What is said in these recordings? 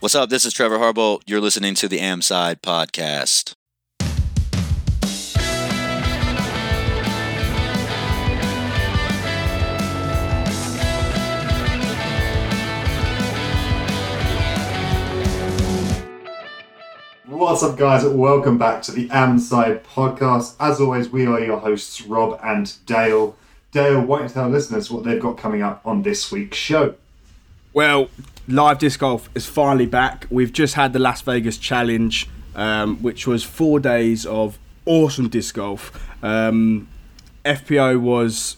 What's up? This is Trevor Harbolt. You're listening to the Am Side podcast. What's up, guys? Welcome back to the Am Side podcast. As always, we are your hosts, Rob and Dale. Dale, why don't you tell our listeners what they've got coming up on this week's show? Well, live disc golf is finally back. We've just had the Las Vegas Challenge, um, which was four days of awesome disc golf. Um, FPO was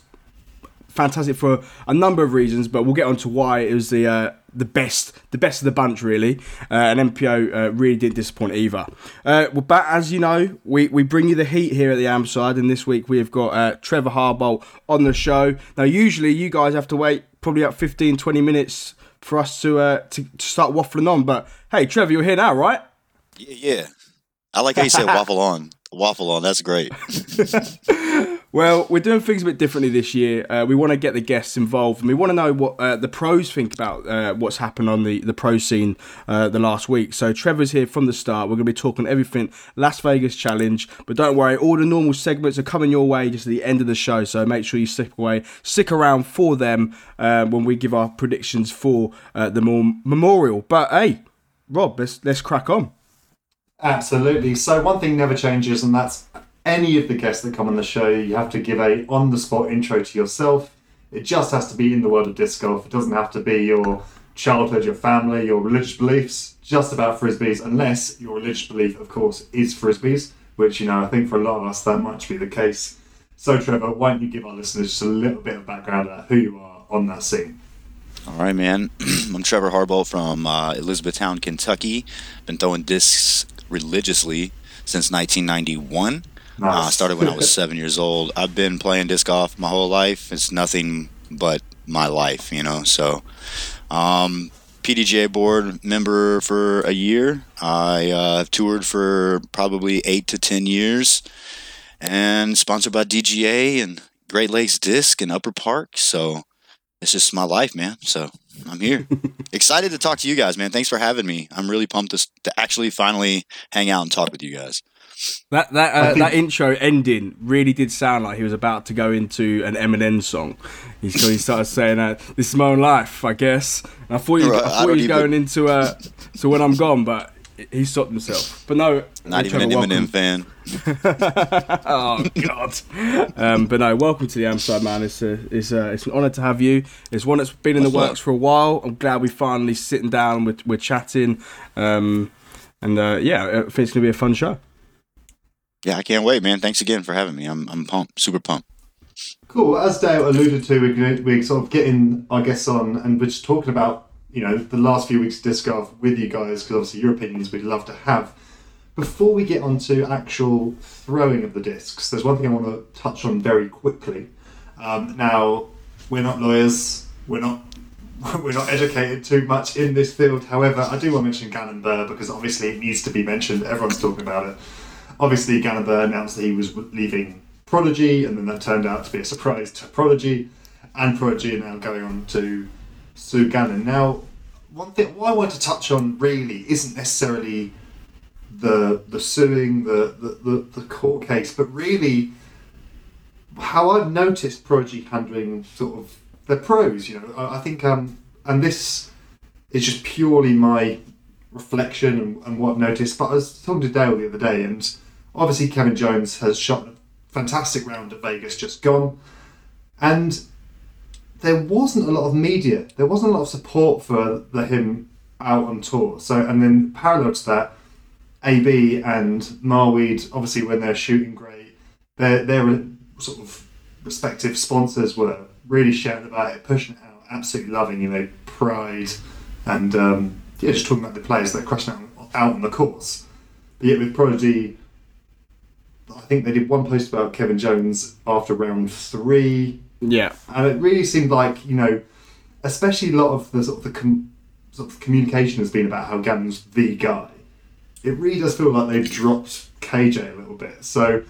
fantastic for a number of reasons, but we'll get on to why it was the uh, the best, the best of the bunch, really. Uh, and MPO uh, really didn't disappoint either. Uh, well, but as you know, we, we bring you the heat here at the AM side, and this week we have got uh, Trevor Harbolt on the show. Now, usually you guys have to wait probably about 15, 20 minutes for us to, uh, to, to start waffling on. But hey, Trevor, you're here now, right? Yeah. Yeah. I like how you said waffle on. Waffle on. That's great. Well, we're doing things a bit differently this year. Uh, we want to get the guests involved, and we want to know what uh, the pros think about uh, what's happened on the, the pro scene uh, the last week. So, Trevor's here from the start. We're going to be talking everything Las Vegas Challenge, but don't worry, all the normal segments are coming your way just at the end of the show. So, make sure you stick away, stick around for them uh, when we give our predictions for uh, the memorial. But hey, Rob, let's let's crack on. Absolutely. So, one thing never changes, and that's any of the guests that come on the show, you have to give a on the spot intro to yourself. It just has to be in the world of disc golf. It doesn't have to be your childhood, your family, your religious beliefs. Just about frisbees, unless your religious belief, of course, is frisbees, which you know I think for a lot of us that might be the case. So, Trevor, why don't you give our listeners just a little bit of background about who you are on that scene? All right, man. I'm Trevor Harbolt from uh, Elizabethtown, Kentucky. Been throwing discs religiously since 1991. Nice. Uh, I started when I was seven years old. I've been playing disc golf my whole life. It's nothing but my life, you know. So, um, PDGA board member for a year. I uh, toured for probably eight to ten years, and sponsored by DGA and Great Lakes Disc and Upper Park. So it's just my life, man. So I'm here. Excited to talk to you guys, man. Thanks for having me. I'm really pumped to, to actually finally hang out and talk with you guys. That that uh, that intro ending really did sound like he was about to go into an Eminem song. He, he started saying, uh, "This is my own life, I guess." And I thought you, right, I thought he was going into uh, so when I'm gone, but he stopped himself. But no, not even an. Eminem fan. oh God! Um, but no, welcome to the Amside, man. It's a, it's a, it's an honour to have you. It's one that's been in the works for a while. I'm glad we finally sitting down. We're, we're chatting, um, and uh, yeah, I think it's gonna be a fun show yeah, I can't wait, man. Thanks again for having me. I'm I'm pumped, super pumped. Cool. As Dale alluded to, we're, we're sort of getting our guests on, and we're just talking about you know the last few weeks of disc golf with you guys because obviously your opinions we'd love to have. Before we get on to actual throwing of the discs, there's one thing I want to touch on very quickly. Um, now, we're not lawyers. We're not we're not educated too much in this field. However, I do want to mention Gannon Buhr because obviously it needs to be mentioned. Everyone's talking about it obviously Gannon Buhr announced that he was leaving Prodigy, and then that turned out to be a surprise to Prodigy, and Prodigy are now going on to sue Gannon. Now, one thing what I want to touch on really isn't necessarily the the suing, the the, the, the court case, but really how I've noticed Prodigy handling sort of their pros. You know, I, I think um, and this is just purely my reflection and, and, what I've noticed. But I was talking to Dale the other day, and Obviously, Kevin Jones has shot a fantastic round at Vegas just gone. And there wasn't a lot of media. There wasn't a lot of support for the him out on tour. So, and then parallel to that, AB and Marwede, obviously when they're shooting great, their their sort of respective sponsors were really shouting about it, pushing it out, absolutely loving you know pride, and um, yeah, just talking about the players that are crushing out, out on the course. But yet with Prodigy, I think they did one post about Kevin Jones after round three. Yeah, and it really seemed like you know, especially a lot of the sort of the com- sort of communication has been about how Gannon's the guy. It really does feel like they've dropped KJ a little bit. So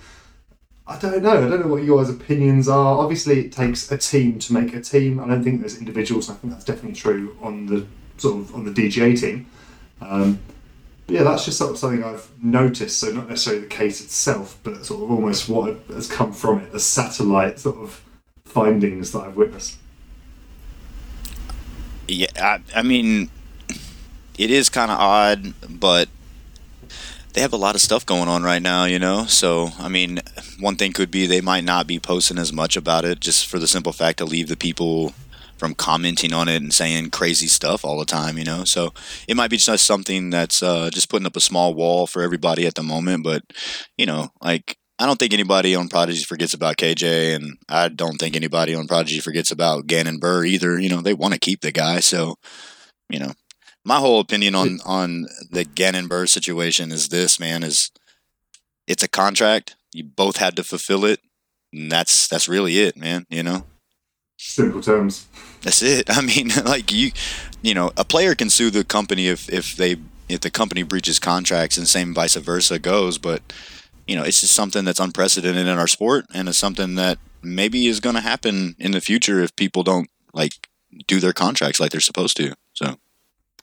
I don't know. I don't know what your guys' opinions are. Obviously, it takes a team to make a team. I don't think there's individuals. I think that's definitely true on the sort of on the DGA team. Um, yeah, that's just sort of something I've noticed. So not necessarily the case itself, but sort of almost what has come from it, the satellite sort of findings that I've witnessed. Yeah, I, I mean, it is kind of odd, but they have a lot of stuff going on right now, you know. So, I mean, one thing could be they might not be posting as much about it just for the simple fact to leave the people from commenting on it and saying crazy stuff all the time, you know. So it might be just something that's uh, just putting up a small wall for everybody at the moment. But you know, like I don't think anybody on Prodigy forgets about KJ, and I don't think anybody on Prodigy forgets about Gannon Buhr either. You know, they want to keep the guy, so you know, my whole opinion on on the Gannon Buhr situation is this: man, is it's a contract. You both had to fulfill it, and that's that's really it, man. You know. Simple terms. That's it. I mean, like you, you know, a player can sue the company if if they if the company breaches contracts, and same vice versa goes. But you know, it's just something that's unprecedented in our sport, and it's something that maybe is going to happen in the future if people don't like do their contracts like they're supposed to. So,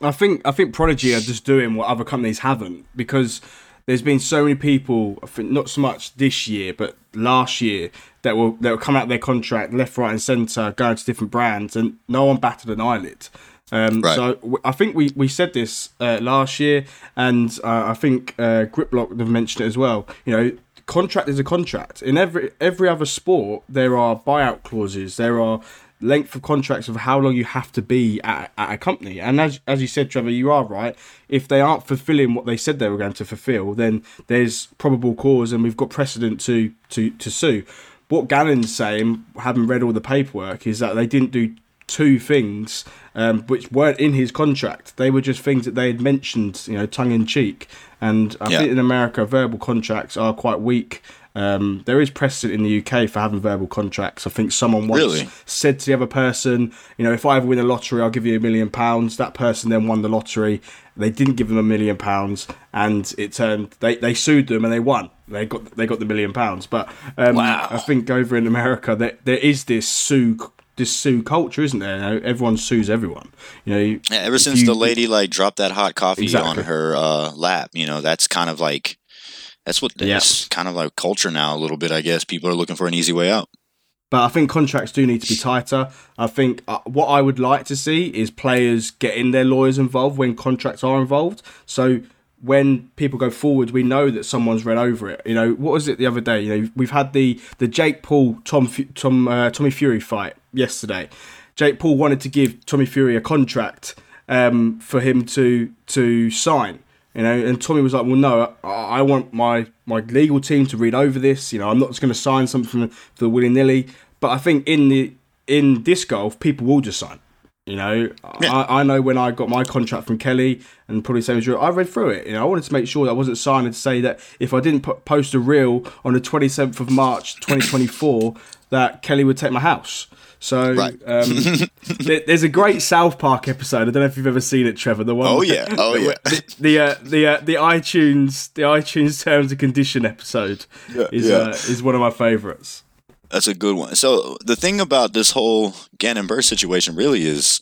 I think I think Prodigy are just doing what other companies haven't because there's been so many people. I think not so much this year, but last year that will that will come out their contract left, right, and centre, going to different brands, and no one batted an eyelid. Um, right. So I think we, we said this uh, last year, and uh, I think uh, Griplock have mentioned it as well. You know, contract is a contract. In every every other sport, there are buyout clauses. There are length of contracts of how long you have to be at, at a company. And as as you said, Trevor, you are right. If they aren't fulfilling what they said they were going to fulfill, then there's probable cause, and we've got precedent to to to sue. What Gannon's saying, having read all the paperwork, is that they didn't do two things um, which weren't in his contract. They were just things that they had mentioned, you know, tongue in cheek. And I yeah. think in America, verbal contracts are quite weak um, there is precedent in the UK for having verbal contracts. I think someone once really? said to the other person, you know, if I ever win a lottery, I'll give you a million pounds. That person then won the lottery. They didn't give them a million pounds, and it turned. They, they sued them and they won. They got they got the million pounds. But um, wow. I think over in America, there, there is this sue this sue culture, isn't there? Everyone sues everyone. You know, yeah, ever since you, the lady like dropped that hot coffee exactly. on her uh, lap, you know, that's kind of like that's what yeah. it's kind of like culture now a little bit. I guess people are looking for an easy way out. But I think contracts do need to be tighter. I think uh, what I would like to see is players getting their lawyers involved when contracts are involved. So when people go forward, we know that someone's read over it. You know, what was it the other day? You know, we've had the the Jake Paul Tom Tom uh, Tommy Fury fight yesterday. Jake Paul wanted to give Tommy Fury a contract um, for him to to sign. You know, and Tommy was like, "Well, no, I, I want my my legal team to read over this. You know, I'm not just going to sign something for willy nilly." But I think in the in disc golf, people will just sign. You know, yeah. I, I know when I got my contract from Kelly and probably same as you, I read through it. You know, I wanted to make sure that I wasn't signing to say that if I didn't put, post a reel on the 27th of March 2024, that Kelly would take my house. So right. um, there's a great South Park episode. I don't know if you've ever seen it, Trevor. The one. Oh yeah. Oh yeah. The the uh, the, uh, the, iTunes the iTunes terms and condition episode yeah, is yeah. Uh, is one of my favorites. That's a good one. So the thing about this whole Gannon Buhr situation really is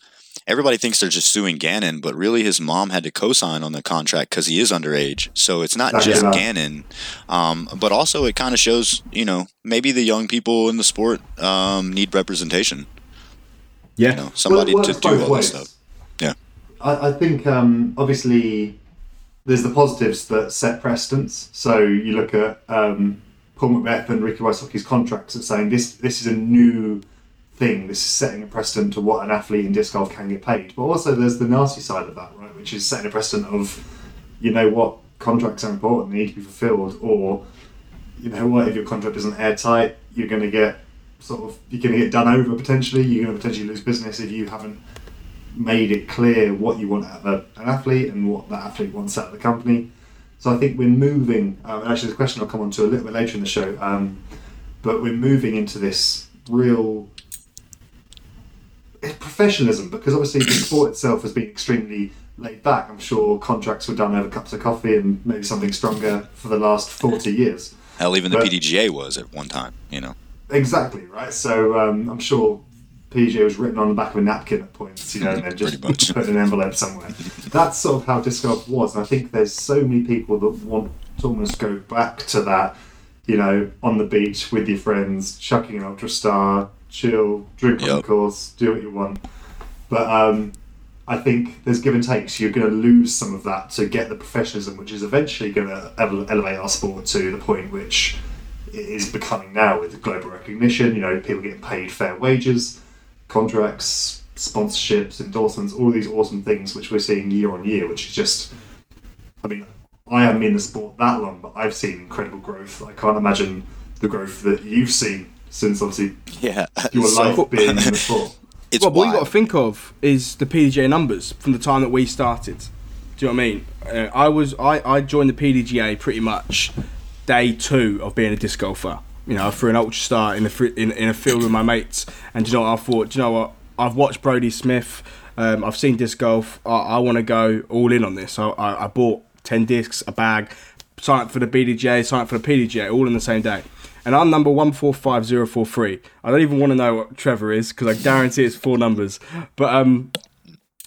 everybody thinks they're just suing Gannon, but really his mom had to co-sign on the contract because he is underage. So it's not just Gannon, um, but also it kind of shows, you know, maybe the young people in the sport um, need representation. Yeah, you know, somebody well, to do all ways. this stuff. Yeah, I, I think um, obviously there's the positives that set precedents. So you look at um, Paul McBeth and Ricky Wysocki's contracts that saying this this is a new thing. This is setting a precedent to what an athlete in disc golf can get paid. But also, there's the nasty side of that, right? Which is setting a precedent of, you know what, contracts are important, they need to be fulfilled, or, you know what, if your contract isn't airtight, you're going to get sort of you're going to get done over potentially. You're going to potentially lose business if you haven't made it clear what you want out of an athlete and what that athlete wants out of the company. So I think we're moving. Um, actually, the question I'll come on to a little bit later in the show. Um, but we're moving into this real professionalism because obviously the sport itself has been extremely laid back. I'm sure contracts were done over cups of coffee and maybe something stronger for the last 40 years. Hell, even the PDGA was at one time, you know. Exactly, right? So um, I'm sure PGA was written on the back of a napkin at points, you know, and then just put in an envelope somewhere. That's sort of how disc golf was, and I think there's so many people that want to almost go back to that, you know, on the beach with your friends, chucking an Ultra Star, chill, drink yep. on the course, do what you want. But um, I think there's give and takes. You're going to lose some of that to get the professionalism, which is eventually going to elevate our sport to the point which it is becoming now with global recognition. You know, people getting paid fair wages, contracts, sponsorships, endorsements, all these awesome things which we're seeing year on year, which is just, I mean, I haven't been in the sport that long, but I've seen incredible growth. I can't imagine the growth that you've seen since obviously yeah, your so, life being in the sport. It's well, what you've got to think of is the PDGA numbers from the time that we started. Do you know what I mean? Uh, I was I, I joined the PDGA pretty much day two of being a disc golfer. You know, I threw an ultra star in a in, in a field with my mates, and you know what I thought? Do you know what? I've watched Brodie Smith. Um, I've seen disc golf. I, I want to go all in on this. I, I, I bought ten discs, a bag, signed up for the BDGA, signed up for the PDGA, all in the same day and I'm number 145043. I don't even want to know what Trevor is because I guarantee it's four numbers. But um,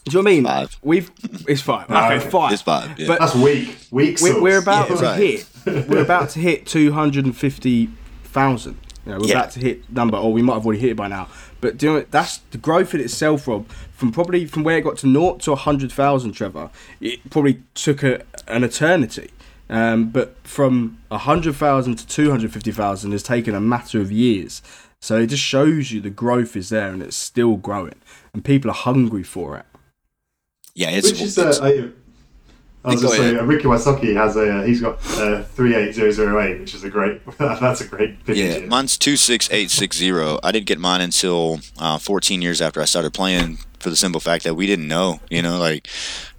do you know what I mean? Five. We've it's five. No, okay, five. It's five. Yeah. But that's weak. Weak. We're, we're about yeah, to right. hit. We're about to hit two hundred and fifty thousand. You know, we're yeah. about to hit number, or we might have already hit it by now. But do you know, that's the growth in itself, Rob. From probably from where it got to naught to hundred thousand, Trevor. It probably took a, an eternity. Um, but from 100,000 to 250,000 has taken a matter of years. So it just shows you the growth is there and it's still growing. And people are hungry for it. Yeah, it's. Which is, uh, I, I was just saying, uh, Ricky Wysocki has a, uh, he's got uh, 38008, which is a great, that's a great Yeah, mine's 26860. I didn't get mine until uh, 14 years after I started playing for the simple fact that we didn't know, you know, like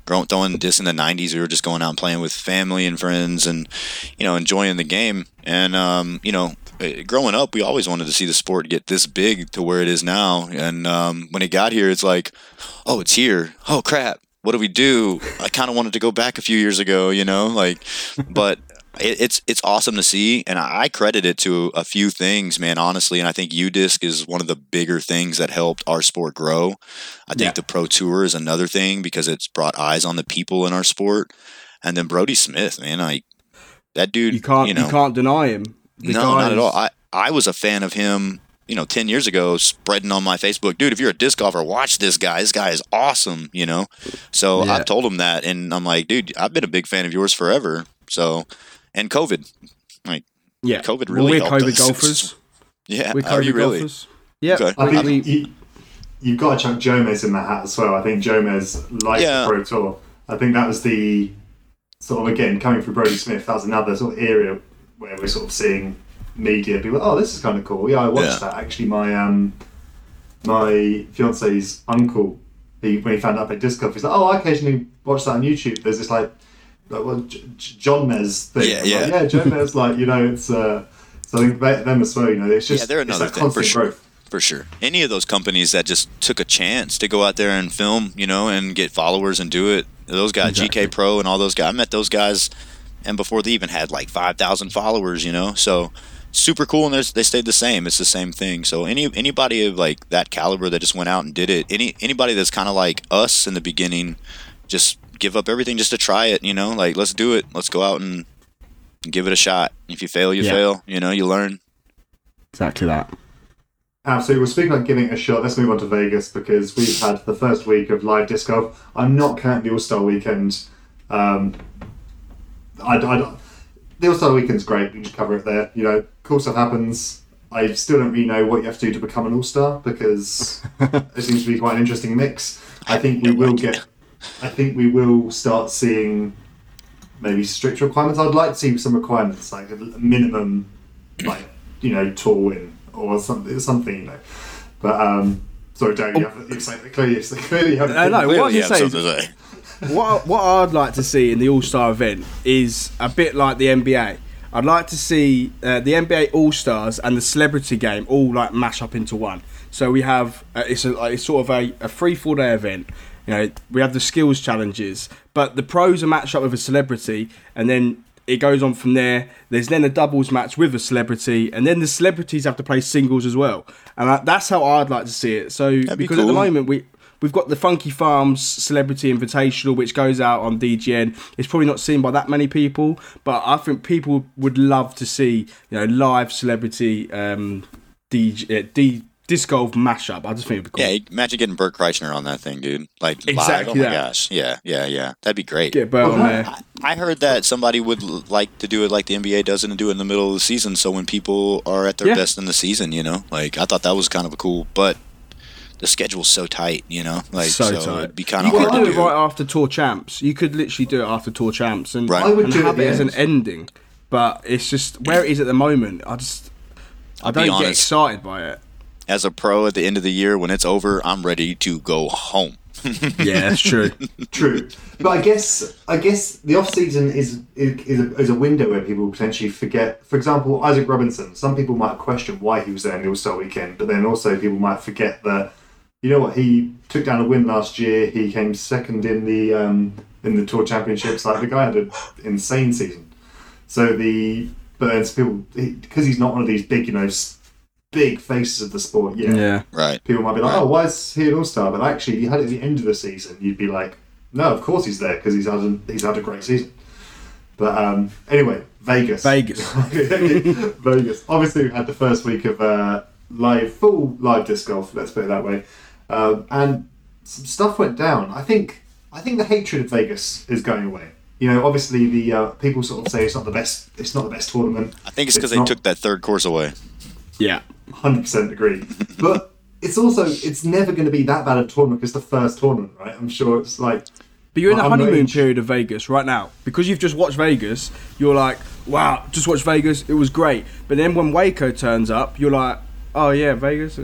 growing throwing this in the 90s we were just going out and playing with family and friends and you know enjoying the game. And um, you know eh, growing up we always wanted to see the sport get this big to where it is now. And um, when it got here it's like oh it's here. Oh crap. What do we do? I kind of wanted to go back a few years ago you know like but it, it's it's awesome to see, and I credit it to a few things, man. Honestly, and I think UDisc is one of the bigger things that helped our sport grow. I think yeah. the Pro Tour is another thing because it's brought eyes on the people in our sport, and then Brodie Smith, man, like that dude. You can't you, know, you can't deny him. The no, not at all. I I was a fan of him you know, 10 years ago, spreading on my Facebook, dude, if you're a disc golfer, watch this guy. This guy is awesome, you know? So yeah. I told him that. And I'm like, dude, I've been a big fan of yours forever. So and COVID. Like, yeah, COVID really well, we're COVID us. golfers. yeah, we're COVID really? golfers. Yeah, okay. I think you, you've got to chuck Jomez in the hat as well. I think Jomez likes yeah. the Pro Tour. I think that was the sort of again coming from Brodie Smith. That was another sort of area where we're sort of seeing media be like, "Oh, this is kind of cool." Yeah, I watched yeah. that. Actually, my um, my fiance's uncle, he when he found out about disc golf, he's like, "Oh, I occasionally watch that on YouTube." There's this like like, well, J- John Mez thing. Yeah, yeah, like, yeah. John Mez, like you know, it's uh, so I think them as well. You know, it's just yeah, they're another thing for sure. Growth. For sure, any of those companies that just took a chance to go out there and film, you know, and get followers and do it. Those guys, exactly. GK Pro and all those guys. I met those guys, and before they even had like five thousand followers, you know. So super cool, and they stayed the same. It's the same thing. So any anybody of like that caliber that just went out and did it, any anybody that's kind of like us in the beginning, just give up everything just to try it. You know, like let's do it. Let's go out and give it a shot. If you fail, you yeah. fail. You know, you learn. Exactly that. Absolutely. Well, speaking of giving it a shot, let's move on to Vegas because we've had the first week of live disc golf. I'm not counting the All Star weekend. Um, I, I, the All Star weekend's great. We can just cover it there. You know, cool stuff happens. I still don't really know what you have to do to become an All Star because it seems to be quite an interesting mix. I think we will get I think we will start seeing maybe strict requirements. I'd like to see some requirements, like a minimum, like you know, tour win or something, something, you know. But um, sorry, Darren, you have, you say, clearly, clearly you have. No, no. What I say is, what what I'd like to see in the All Star event is a bit like the NBA. I'd like to see uh, the NBA All Stars and the Celebrity Game all like mash up into one. So we have uh, it's a it's sort of a, a three four day event you know, we have the skills challenges, but the pros are matched up with a celebrity, and then it goes on from there. There's then a doubles match with a celebrity, and then the celebrities have to play singles as well. And that, that's how I'd like to see it. So be because at the moment we we've got the Funky Farms Celebrity Invitational, which goes out on DGN. It's probably not seen by that many people, but I think people would love to see you know live celebrity um, DJ, uh, D, disc golf mashup. I just think it'd be cool. Yeah, imagine getting Bert Kreischer on that thing, dude. Like live. Exactly Oh my that. gosh. Yeah, yeah, yeah. That'd be great. Get Bert on there. I, I heard that somebody would like to do it like the NBA does and do it in the middle of the season. So when people are at their Yeah. best in the season, you know, like I thought that was kind of a cool, but the schedule's so tight, you know, like so, so, tight. it'd be kind you of could hard do to it right after Tour Champs. You could literally do it after Tour Champs and, Right. I would and do it have the it as an ending. But it's just where it is at the moment. I just I I'll be don't get excited by it. As a pro at the end of the year, when it's over, I'm ready to go home. Yeah, that's true. True, but I guess I guess the off season is is, is, a, is a window where people potentially forget. For example, Isaac Robinson. Some people might question why he was there in the All Star weekend, but then also people might forget that you know what he took down a win last year. He came second in the um, in the Tour Championships. Like the guy had an insane season. So the but then people because he's not one of these big you know s- big faces of the sport. Yeah, yeah. Right. people might be like, Right. "Oh, why is he an all star?" But actually, if you had it at the end of the season, you'd be like, "No, of course he's there because he's had a, he's had a great season." But um, anyway, Vegas. Vegas. Vegas. Obviously, we had the first week of uh, live, full live disc golf. Let's put it that way. Um, and some stuff went down. I think. I think the hatred of Vegas is going away. You know, obviously, the uh, people sort of say it's not the best. It's not the best tournament. I think it's because It's they not- took that third course away. Yeah. hundred percent agree. But it's also it's never going to be that bad a tournament because the first tournament, right? I'm sure it's like But you're in the honeymoon raged. period of Vegas right now. Because you've just watched Vegas, you're like, wow, just watched Vegas, it was great. But then when Waco turns up, you're like, oh yeah, Vegas.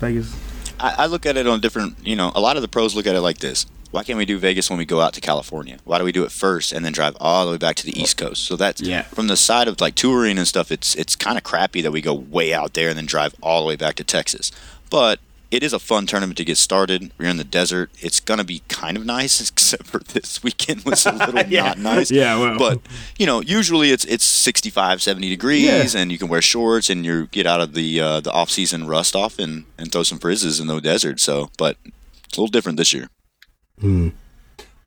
Vegas. I, I look at it on different, you know, a lot of the pros look at it like this. Why can't we do Vegas when we go out to California? Why do we do it first and then drive all the way back to the East Coast? So that's Yeah. from the side of like touring and stuff. It's it's kind of crappy that we go way out there and then drive all the way back to Texas. But it is a fun tournament to get started. We're in the desert. It's gonna be kind of nice, except for this weekend was a little Yeah. not nice. Yeah, well. But you know, usually it's it's 65, 70 degrees, and you can wear shorts and you get out of the uh, the off season rust off and and throw some frizzes in the desert. So, but it's a little different this year.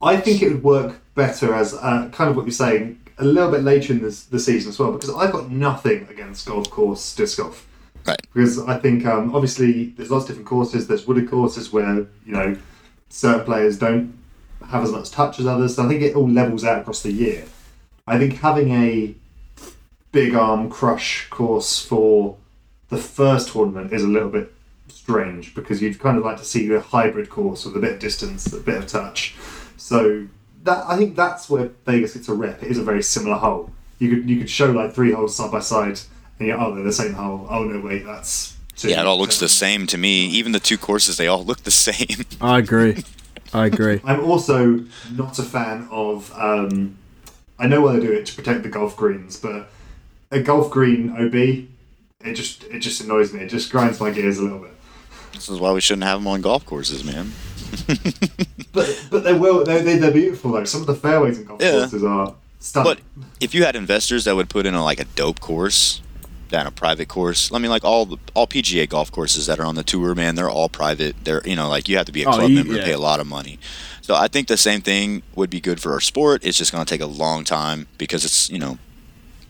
I think it would work better as uh, kind of what you're saying a little bit later in this, the season as well because I've got nothing against golf course disc golf. Right. Because I think um, obviously there's lots of different courses. There's wooded courses where you know certain players don't have as much touch as others. So I think it all levels out across the year. I think having a big arm crush course for the first tournament is a little bit strange because you'd kind of like to see a hybrid course with a bit of distance, a bit of touch. So that I think that's where Vegas gets a rep. It is a very similar hole. You could you could show like three holes side by side, and you're oh they're the same hole. Oh no wait that's two. Yeah, it all looks the same to me. Even the two courses, they all look the same. I agree. I agree. I'm also not a fan of. Um, I know why they do it to protect the golf greens, but a golf green OB, it just it just annoys me. It just grinds my gears a little bit. This is why we shouldn't have them on golf courses, man. But but they will. They're, they're, they're beautiful though. Some of the fairways in golf Yeah. courses are stunning. But if you had investors that would put in a, like a dope course, down a private course, I mean, like all the all PGA golf courses that are on the tour, man, they're all private. They're you know like you have to be a Oh, club you- member and yeah. pay a lot of money. So I think the same thing would be good for our sport. It's just going to take a long time because it's you know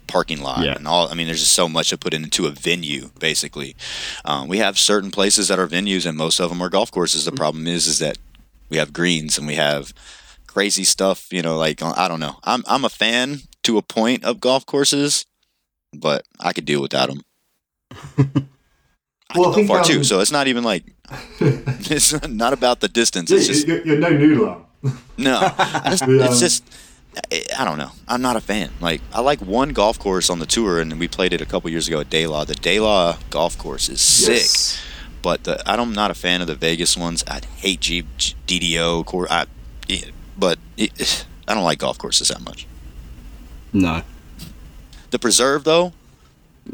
parking lot Yeah. and all. I mean, there's just so much to put into a venue. Basically, um, we have certain places that are venues, and most of them are golf courses. The problem is, is that we have greens and we have crazy stuff. You know, like I don't know. I'm I'm a fan to a point of golf courses, but I could deal without them. I Well, I can go think, far too, um, so it's not even like it's not about the distance. Yeah, It's just you're, you're no noodle arm. no, just, Yeah. it's just I, don't know. I'm not a fan. Like I like one golf course on the tour, and we played it a couple years ago at Daylaw. The Daylaw golf course is sick, Yes. but the, I'm not a fan of the Vegas ones. I hate G, G- DDO course. I, but it, I don't like golf courses that much. No. The preserve though,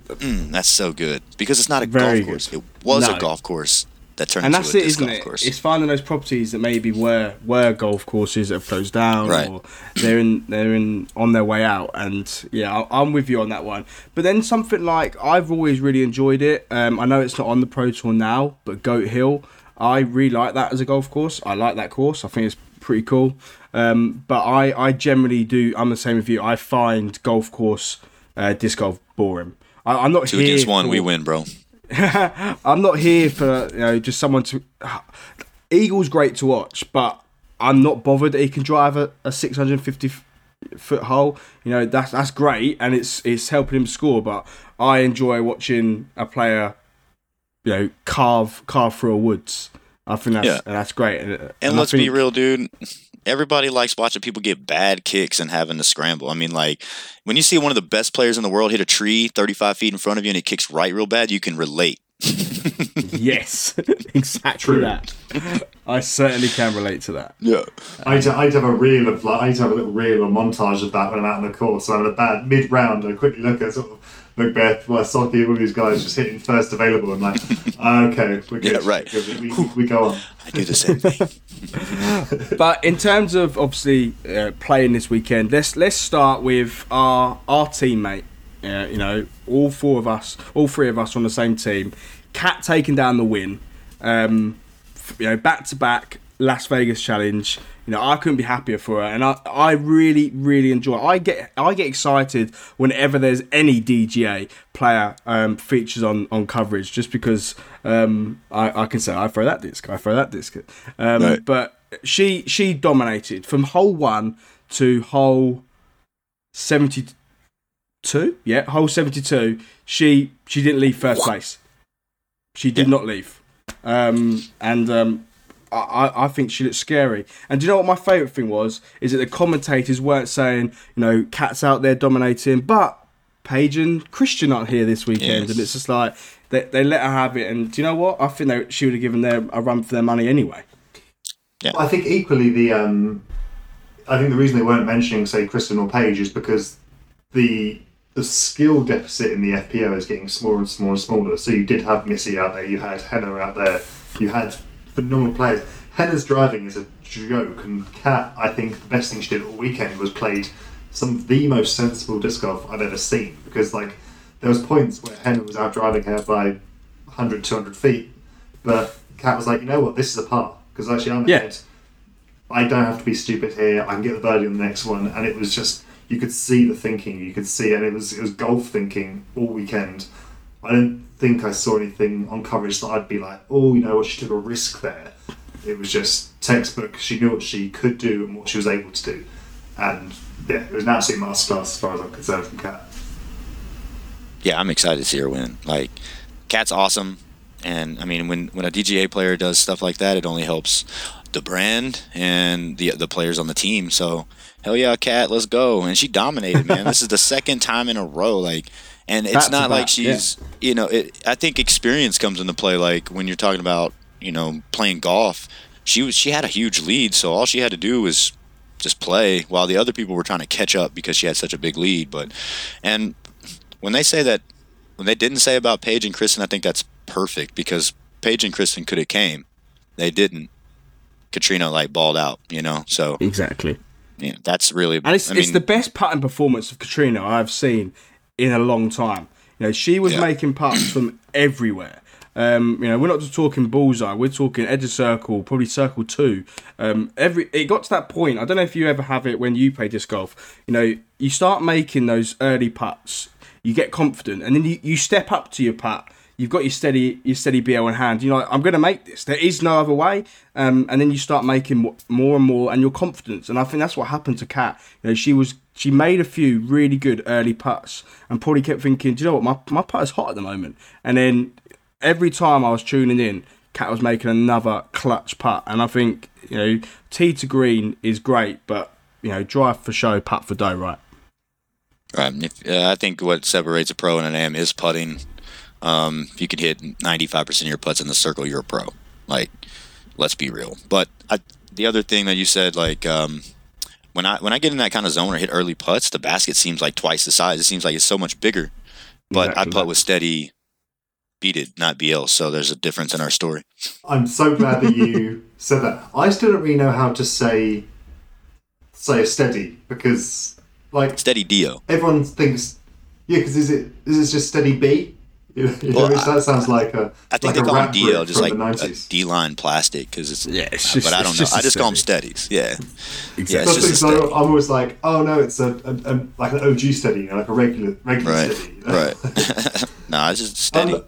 mm, that's so good because it's not a Very golf course. It was No. a golf course that turn and that's it, isn't it? course. It's finding those properties that maybe were were golf courses that have closed down, Right. or they're in they're in on their way out. And yeah, I'm with you on that one. But then something like I've always really enjoyed it. Um, I know it's not on the Pro Tour now, but Goat Hill, I really like that as a golf course. I like that course. I think it's pretty cool. Um, but I I generally do. I'm the same with you. I find golf course uh, disc golf boring. I, I'm not Two here against one, for- we win, bro. I'm not here for you know just someone to. Eagle's great to watch, but I'm not bothered that he can drive a, a 650 foot hole. You know that's that's great, and it's it's helping him score. But I enjoy watching a player, you know, carve carve through a woods. I think that's Yeah. that's great. And, uh, And I let's be real, dude. Everybody likes watching people get bad kicks and having to scramble. I mean, like when you see one of the best players in the world hit a tree 35 feet in front of you and it kicks right real bad, you can relate. Yes, exactly True. that. I certainly can relate to that. Yeah. I'd, I'd have a reel of like I'd have a little reel or montage of that when I'm out on the course. So I'm a bad mid round. I quickly look at sort of McBeth, Wysocki, all these guys just hitting first available. and like, ah, okay, we're good. Yeah, right. We're good. We, we, we go on. I do the same thing. But in terms of obviously uh, playing this weekend, let's let's start with our our teammate. Uh, you know, all four of us, all three of us on the same team. Cat taking down the win. Um, you know, back to back Las Vegas challenge. You know, I couldn't be happier for her, and I, I really, really enjoy. It. I get, I get excited whenever there's any DGA player um, features on, on coverage, just because um, I, I can say I throw that disc, I throw that disc. Um. But she, she dominated from hole one to hole seventy two. Yeah, hole seventy two. She, she didn't leave first place. She did Yeah. not leave, um, and um, I, I- I think she looked scary. And do you know what my favourite thing was? Is that the commentators weren't saying, you know, cats out there dominating, but Paige and Kristin aren't here this weekend, Yes. and it's just like they, they let her have it. And do you know what? I think they, she would have given them a run for their money anyway. Yeah, I think equally the um, I think the reason they weren't mentioning say Kristin or Paige is because the the skill deficit in the FPO is getting smaller and smaller and smaller. So you did have Missy out there, you had Henna out there, you had phenomenal players. Henna's driving is a joke, and Cat, I think the best thing she did all weekend was played some of the most sensible disc golf I've ever seen. Because like there was points where Henna was out driving her by 100, 200 feet, but Cat was like, you know what, this is a par because actually I'm Yeah. ahead. I don't have to be stupid here. I can get the birdie on the next one, and it was just you could see the thinking. You could see, and it was it was golf thinking all weekend. I don't think I saw anything on coverage that I'd be like, oh, you know what, she took a risk there. It was just textbook. She knew what she could do and what she was able to do, and yeah, it was an absolute masterclass as far as I'm concerned from Cat. yeah, I'm excited to see her win. Like, Cat's awesome, and I mean, when when a DGA player does stuff like that, it only helps the brand and the the players on the team. So, hell yeah, Cat, let's go! And she dominated, man. this is the second time in a row, like. And it's to not like back, she's, you know, it, I think experience comes into play. Like when you're talking about, you know, playing golf, she was she had a huge lead, so all she had to do was just play while the other people were trying to catch up because she had such a big lead. But and when they say that when they didn't say about Paige and Kristin, I think that's perfect because Paige and Kristin could have came. They didn't. Catrina like balled out, you know. So Exactly. yeah, that's really. And it's, I it's the best putting performance of Katrina I've seen in a long time. You know, she was Yeah. making putts from everywhere. Um, you know, we're not just talking bullseye. We're talking edge of circle, probably circle two. Um, every it got to that point. I don't know if you ever have it when you play disc golf. You know, you start making those early putts. You get confident, and then you, you step up to your putt. You've got your steady your steady BL in hand. You're like, I'm going to make this. There is no other way. Um, and then you start making more and more, and your confidence. And I think that's what happened to Cat. You know, she was she made a few really good early putts, and probably kept thinking, do you know what, my my putt is hot at the moment. And then every time I was tuning in, Cat was making another clutch putt. And I think you know, tee to green is great, but you know, drive for show, putt for dough, right? Right. If, uh, I think what separates a pro and an am is putting. Um, if you could hit 95% of your putts in the circle, you're a pro. Like, let's be real. But I, the other thing that you said, like, um, when I when I get in that kind of zone or hit early putts, the basket seems like twice the size. It seems like it's so much bigger. But I Exactly. putt with steady beaded, not BL. So there's a difference in our story. I'm so glad that you said that. I still don't really know how to say say a steady because like Steady Dio. everyone thinks yeah because is it is it just steady B? You Well, which that sounds like a I think like they call them DL just like the a 90s. D line plastic because it's Yeah, it's uh, just- but I don't know. just a I just call them steady. steadies. Yeah, Exactly. Yeah, it's just a. I- I'm always like, oh no, it's a, a, a like an OG steady, you know, like a regular regular right, steady. you know? right. no, it's just steady. Um,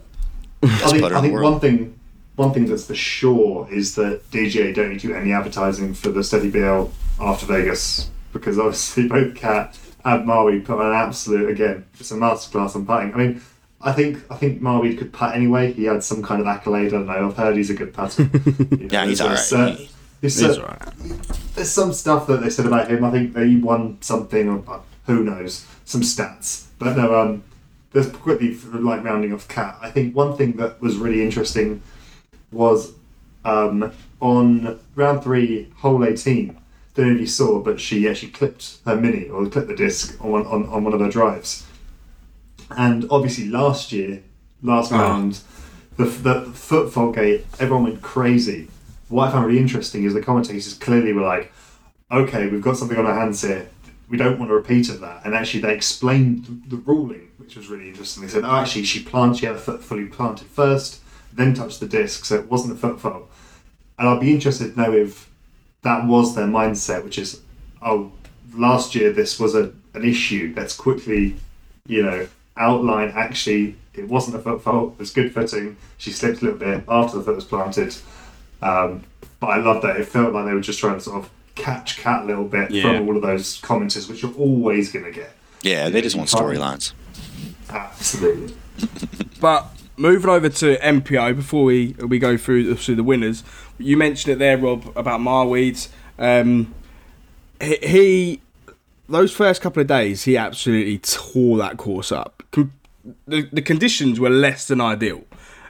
I think, I think one thing one thing that's for sure is that DJ don't need to do any advertising for the Steady BL after Vegas because obviously both Cat and Marwede put on an absolute again it's a masterclass on putting. I mean, I think I think Marwede could putt anyway. He had some kind of accolade. I don't know. I've heard he's a good putter. You know, Yeah, he's alright. uh, He's uh, alright. there's some stuff that they said about him. I think they won something, or who knows, some stats. But no, um, there's quickly like rounding off Cat. I think one thing that was really interesting was um, on round three, hole eighteen. Don't know if you saw, but she actually clipped her mini or clipped the disc on one, on, on one of her drives. And obviously, last year, last Oh. round, the, the foot fault gate, everyone went crazy. What I found really interesting is the commentators clearly were like, okay, we've got something on our hands here. We don't want a repeat of that. And actually, they explained the ruling, which was really interesting. They said, oh, actually, she planted, she had a foot fully planted first, then touched the disc, so it wasn't a foot fault. And I'd be interested to know if that was their mindset, which is, oh, last year this was a, an issue. Let's quickly, you know, outline actually it wasn't a foot fault, it was good footing. She slipped a little bit after the foot was planted. Um, but I love that. It felt like they were just trying to sort of catch cat a little bit Yeah. from all of those commenters, which you're always going to get. Yeah, they just want storylines. Absolutely. But moving over to MPO before we we go through through the winners, you mentioned it there, Rob, about Marwedes. Um, he, he those first couple of days, he absolutely tore that course up. The the conditions were less than ideal,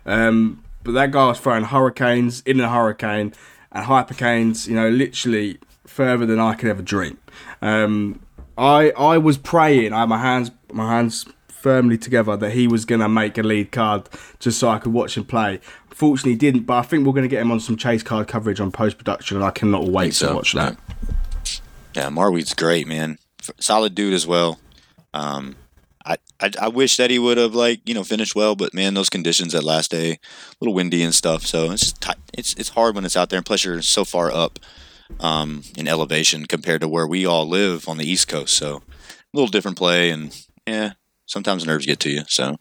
um, but that guy was throwing hurricanes in a hurricane and hypercanes. You know, literally further than I could ever dream. Um, I I was praying. I had my hands my hands firmly together that he was going to make a lead card just so I could watch him play. Fortunately, he didn't. But I think we're going to get him on some chase card coverage on post production, and I cannot wait to so, watch that. Yeah, Marwede's great, man. Solid dude as well. Um, I, I I wish that he would have like you know finished well, but man, those conditions that last day, a little windy and stuff. So it's just tight. it's it's hard when it's out there, and plus you're so far up um, in elevation compared to where we all live on the East Coast. So a little different play, and yeah, sometimes nerves get to you. So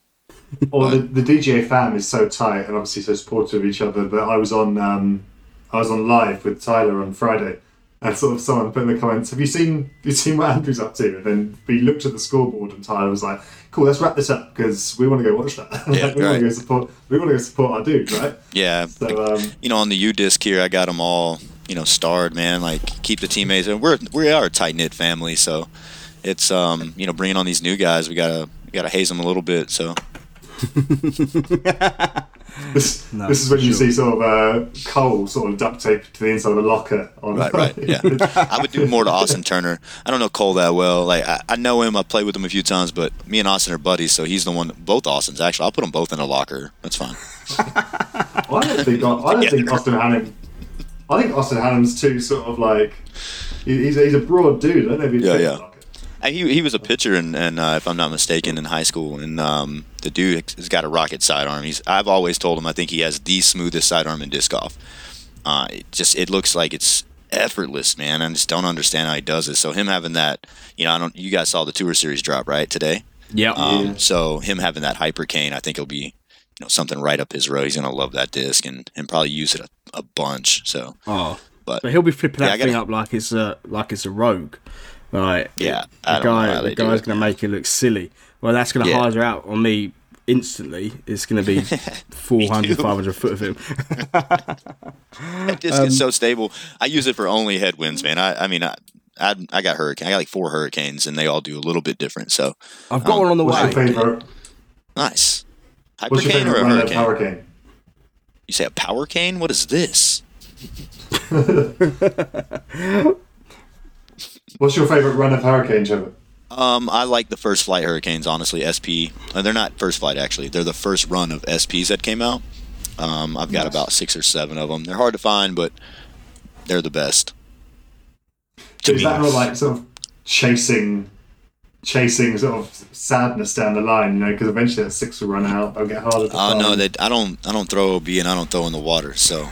Well, the, the DGA fam is so tight and obviously so supportive of each other But I was on um, I was on live with Tyler on Friday, and sort of someone put in the comments, "Have you seen have you seen what Andrew's up to?" And then we looked at the scoreboard, and Tyler was like, "Cool, let's wrap this up because we want to go watch that. Yeah, Like, we want to go support. We want to go support our dude, right?" yeah, So um, you know, on the UDisc here, I got them all, you know, starred, man. Like keep the teammates, and we're we are a tight knit family, so it's um, you know, bringing on these new guys, we gotta we gotta haze them a little bit. So this, No, this is when you sure. see sort of uh, Cole sort of duct taped to the inside of a locker. On, right, right, yeah. I would do more to Austin Turner. I don't know Cole that well. Like I, I know him, I played with him a few times, but me and Austin are buddies, so he's the one. Both Austins actually. I'll put them both in a locker. That's fine. I don't think I don't Yeah. think Austin Hannum. I think Austin Hannum's too sort of like he- he's, he's a broad dude. I don't know if he'd Yeah, yeah. like it. And he he was a pitcher, and and uh, if I'm not mistaken, in high school, and um, the dude has got a rocket sidearm. He's I've always told him I think he has the smoothest sidearm in disc golf. Uh, it just it looks like it's effortless, man. I just don't understand how he does it. So him having that, you know, I don't. You guys saw the tour series drop right today. Yeah. Um, Yeah. So him having that Hypercane, I think it'll be, you know, something right up his road. He's gonna love that disc and and probably use it a, a bunch. So oh, but- but he'll be flipping Yeah, that gotta- thing up like it's a like it's a rogue. Like Yeah, the guy the guy's going to make it look silly. Well, that's going to Yeah. hire out on me instantly. It's going to be 400, 500 foot of him. that disc is so stable. I use it for only headwinds, man. I I mean I. I, I got hurricane. I got like four hurricanes, and they all do a little bit different. So I've got Um, one on the What's your way. favorite? nice. What's Hypercane or favorite a run of hurricane? hurricane? You say a power cane? What is this? What's your favorite run of hurricanes Trevor? Um, I like the first flight Hurricanes, honestly. SP, uh, they're not first flight actually. They're the first run of SPs that came out. Um, I've got Nice. about six or seven of them. They're hard to find, but they're the best. So is that like sort of chasing, chasing sort of sadness down the line? You know, because eventually that six will run out. They'll get harder to Oh find. no, they, I don't. I don't throw OB and I don't throw in the water, so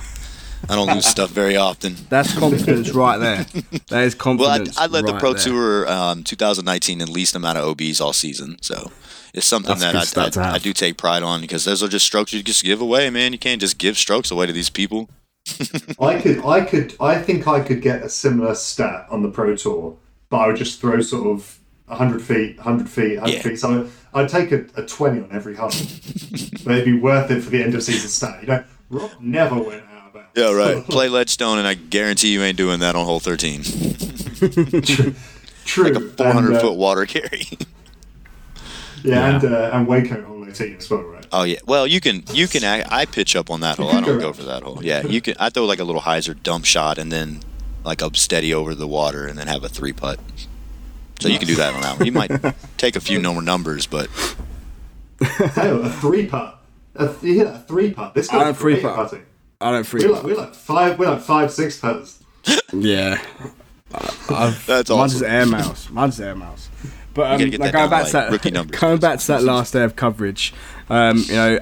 I don't lose stuff very often. That's confidence right there. That is confidence. Well, I. I led the Pro there. Tour um, 2019 in least amount of OBs all season, so it's something That's that I, I. I do take pride on because those are just strokes you just give away, man. You can't just give strokes away to these people. I could, I could, I think I could get a similar stat on the Pro Tour, but I would just throw sort of 100 feet, 100 feet, 100 Yeah. feet. So I'd take a, a 20 on every hunt, but it'd be worth it for the end of season stat. You know, Rob never went out of bounds. Yeah, right. Play Ledgestone, and I guarantee you ain't doing that on hole 13. True. True. Like a 400 and, uh, foot water carry. Yeah, and uh, and Waco Hole 18 as well, right? oh yeah. Well, you can you can. I, I pitch up on that hole. I don't go for that hole. Yeah, you can. I throw like a little hyzer dump shot, and then like up steady over the water, and then have a three putt. So you can do that on that one. You might take a few number numbers, but Hell, a three putt. A th- yeah, a three putt. This I guy's don't three putt. putting. I don't freak. We're like, we're like five. We're like five, six putts. Yeah. I've, That's Mine's awesome. air mouse. Mine's air mouse. But um, gotta get like that going back to, to like, that, rookie numbers. going back to that last day of coverage, um, you know,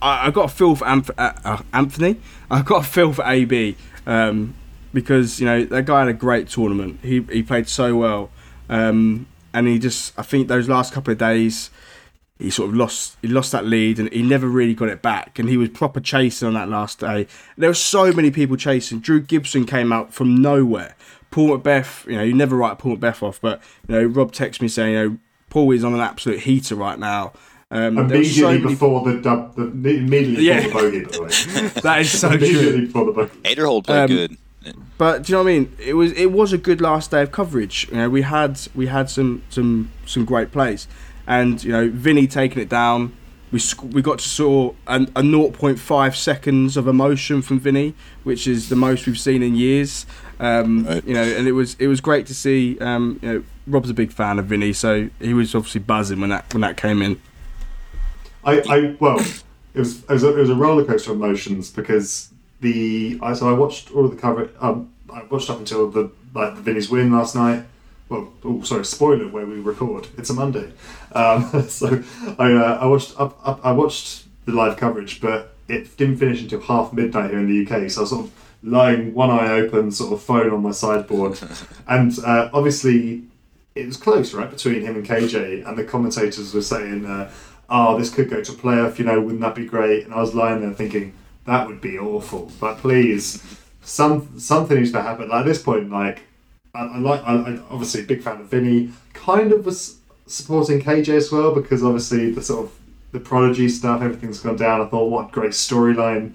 I, I got a feel for Anth- uh, uh, Anthony. I got a feel for AB um, because you know that guy had a great tournament. He he played so well, um, and he just I think those last couple of days he sort of lost he lost that lead and he never really got it back and he was proper chasing on that last day there were so many people chasing drew gibson came out from nowhere paul mcbeth you know you never write paul mcbeth off but you know rob texted me saying you know paul is on an absolute heater right now um, there were so Immediately many- before the dub, the, immediately Yeah. before the bogey, by the way. that is so true immediately before the bogey. Aderhold played Um, good. But do you know what I mean? It was it was a good last day of coverage. You know, we had we had some some some great plays, and you know, Vinny taking it down. We sc- we got to saw an, a 0.5 seconds of emotion from Vinny, which is the most we've seen in years. Um, Right. You know, and it was it was great to see. Um, you know, Rob's a big fan of Vinny, so he was obviously buzzing when that when that came in. I, I well, it was it was a, it was a roller coaster of emotions because the I so I watched all of the cover. Um, I watched up until the like the Vinny's win last night. Well, oh sorry, spoiler where we record. It's a Monday, um, so I uh, I watched up, up I watched the live coverage, but it didn't finish until half midnight here in the UK. So I was sort of lying one eye open, sort of phone on my sideboard, and uh, obviously it was close, right, between him and KJ, and the commentators were saying, uh, "Oh, this could go to playoff. You know, wouldn't that be great?" And I was lying there thinking, "That would be awful." But please, some something needs to happen. Like at this point, like I, like, I, I obviously big fan of Vinny. Kind of was supporting KJ as well because obviously the sort of the prodigy stuff, everything's gone down. I thought, what great storyline.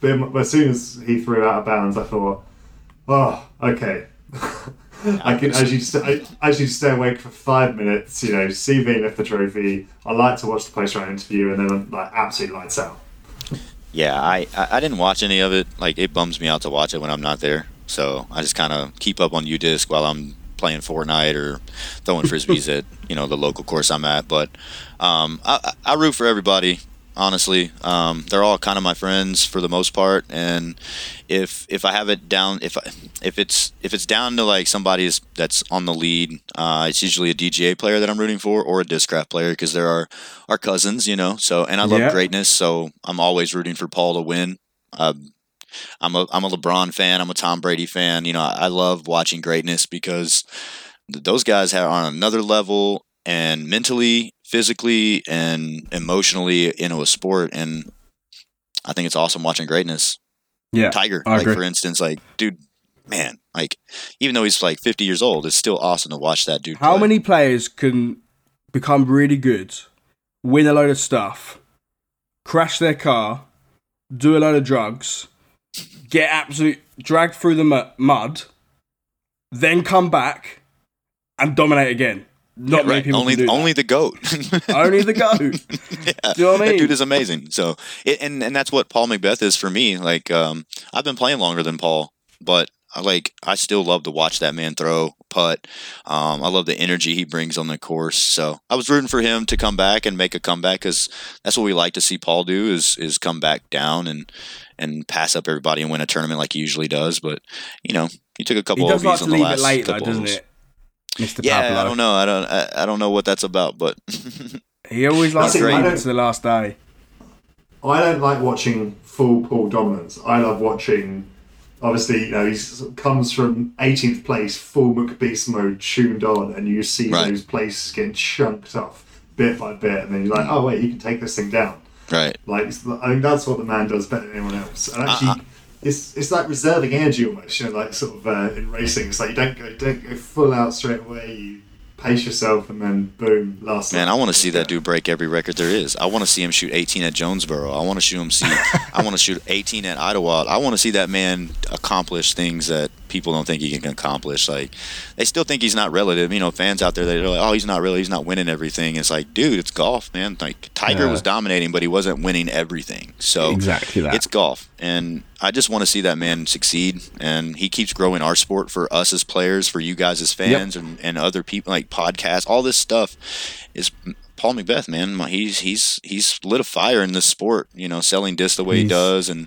But as soon as he threw out of bounds, I thought, oh, okay. I can as you st- stay awake for five minutes, you know, see Vane lift the trophy. I like to watch the post round interview, and then I'm like absolutely lights out. Yeah, I I didn't watch any of it. Like it bums me out to watch it when I'm not there. So I just kind of keep up on UDisc while I'm playing Fortnite or throwing frisbees at you know the local course I'm at. But um, I, I root for everybody. Honestly, um, they're all kind of my friends for the most part. And if if I have it down, if I, if it's if it's down to like somebody that's on the lead, uh, it's usually a DGA player that I'm rooting for or a Discraft player because they're our our cousins, you know. So and I love Yeah. greatness, so I'm always rooting for Paul to win. Um, I'm a I'm a LeBron fan. I'm a Tom Brady fan. You know, I, I love watching greatness because th- those guys are on another level and mentally, physically, and emotionally into a sport. And I think it's awesome watching greatness. Yeah, Tiger, I like agree. for instance, like dude, man, like even though he's like 50 years old, it's still awesome to watch that dude. How play. many players can become really good, win a load of stuff, crash their car, do a load of drugs, get absolute dragged through the mud, then come back and dominate again? Not Yeah, many right. people only can do that. only the goat. Only the goat. yeah, Do you know what I that mean? dude is amazing. So, it, and and that's what Paul McBeth is for me. Like, um, I've been playing longer than Paul, but I like I still love to watch that man throw putt. Um, I love the energy he brings on the course. So I was rooting for him to come back and make a comeback because that's what we like to see Paul do is is come back down and and pass up everybody and win a tournament like he usually does. But you know, he took a couple of like to on the last it late though, couple doesn't holes. it, Mister Yeah, Pablo? I don't know. I don't. I, I don't know what that's about, but He always likes That's to leave it to the last day. I don't like watching full pool dominance. I love watching. Obviously, you know, he comes from 18th place, full McBeast mode, tuned on, and you see Right. those places getting chunked off bit by bit, and then you're like, oh wait, you can take this thing down. Right. Like, I think that's what the man does better than anyone else. And actually, Uh-uh. it's it's like reserving energy almost. You know, like sort of uh, in racing, it's like you don't go don't go full out straight away. You pace yourself, and then boom, last. Man. I want to see that dude break every record there is. I want to see him shoot 18 at Jonesboro. I want to shoot him see. I want to shoot 18 at Idlewild. I want to see that man accomplish things that people don't think he can accomplish. Like they still think he's not relative. You know, fans out there they're like, oh, he's not really. He's not winning everything. It's like, dude, it's golf, man. Like Tiger Yeah. was dominating, but he wasn't winning everything. So Exactly that. It's golf, and I just want to see that man succeed. And he keeps growing our sport for us as players, for you guys as fans, and, and other people like podcasts. All this stuff is Paul McBeth, man. He's he's he's lit a fire in this sport. You know, selling disc the way he does, and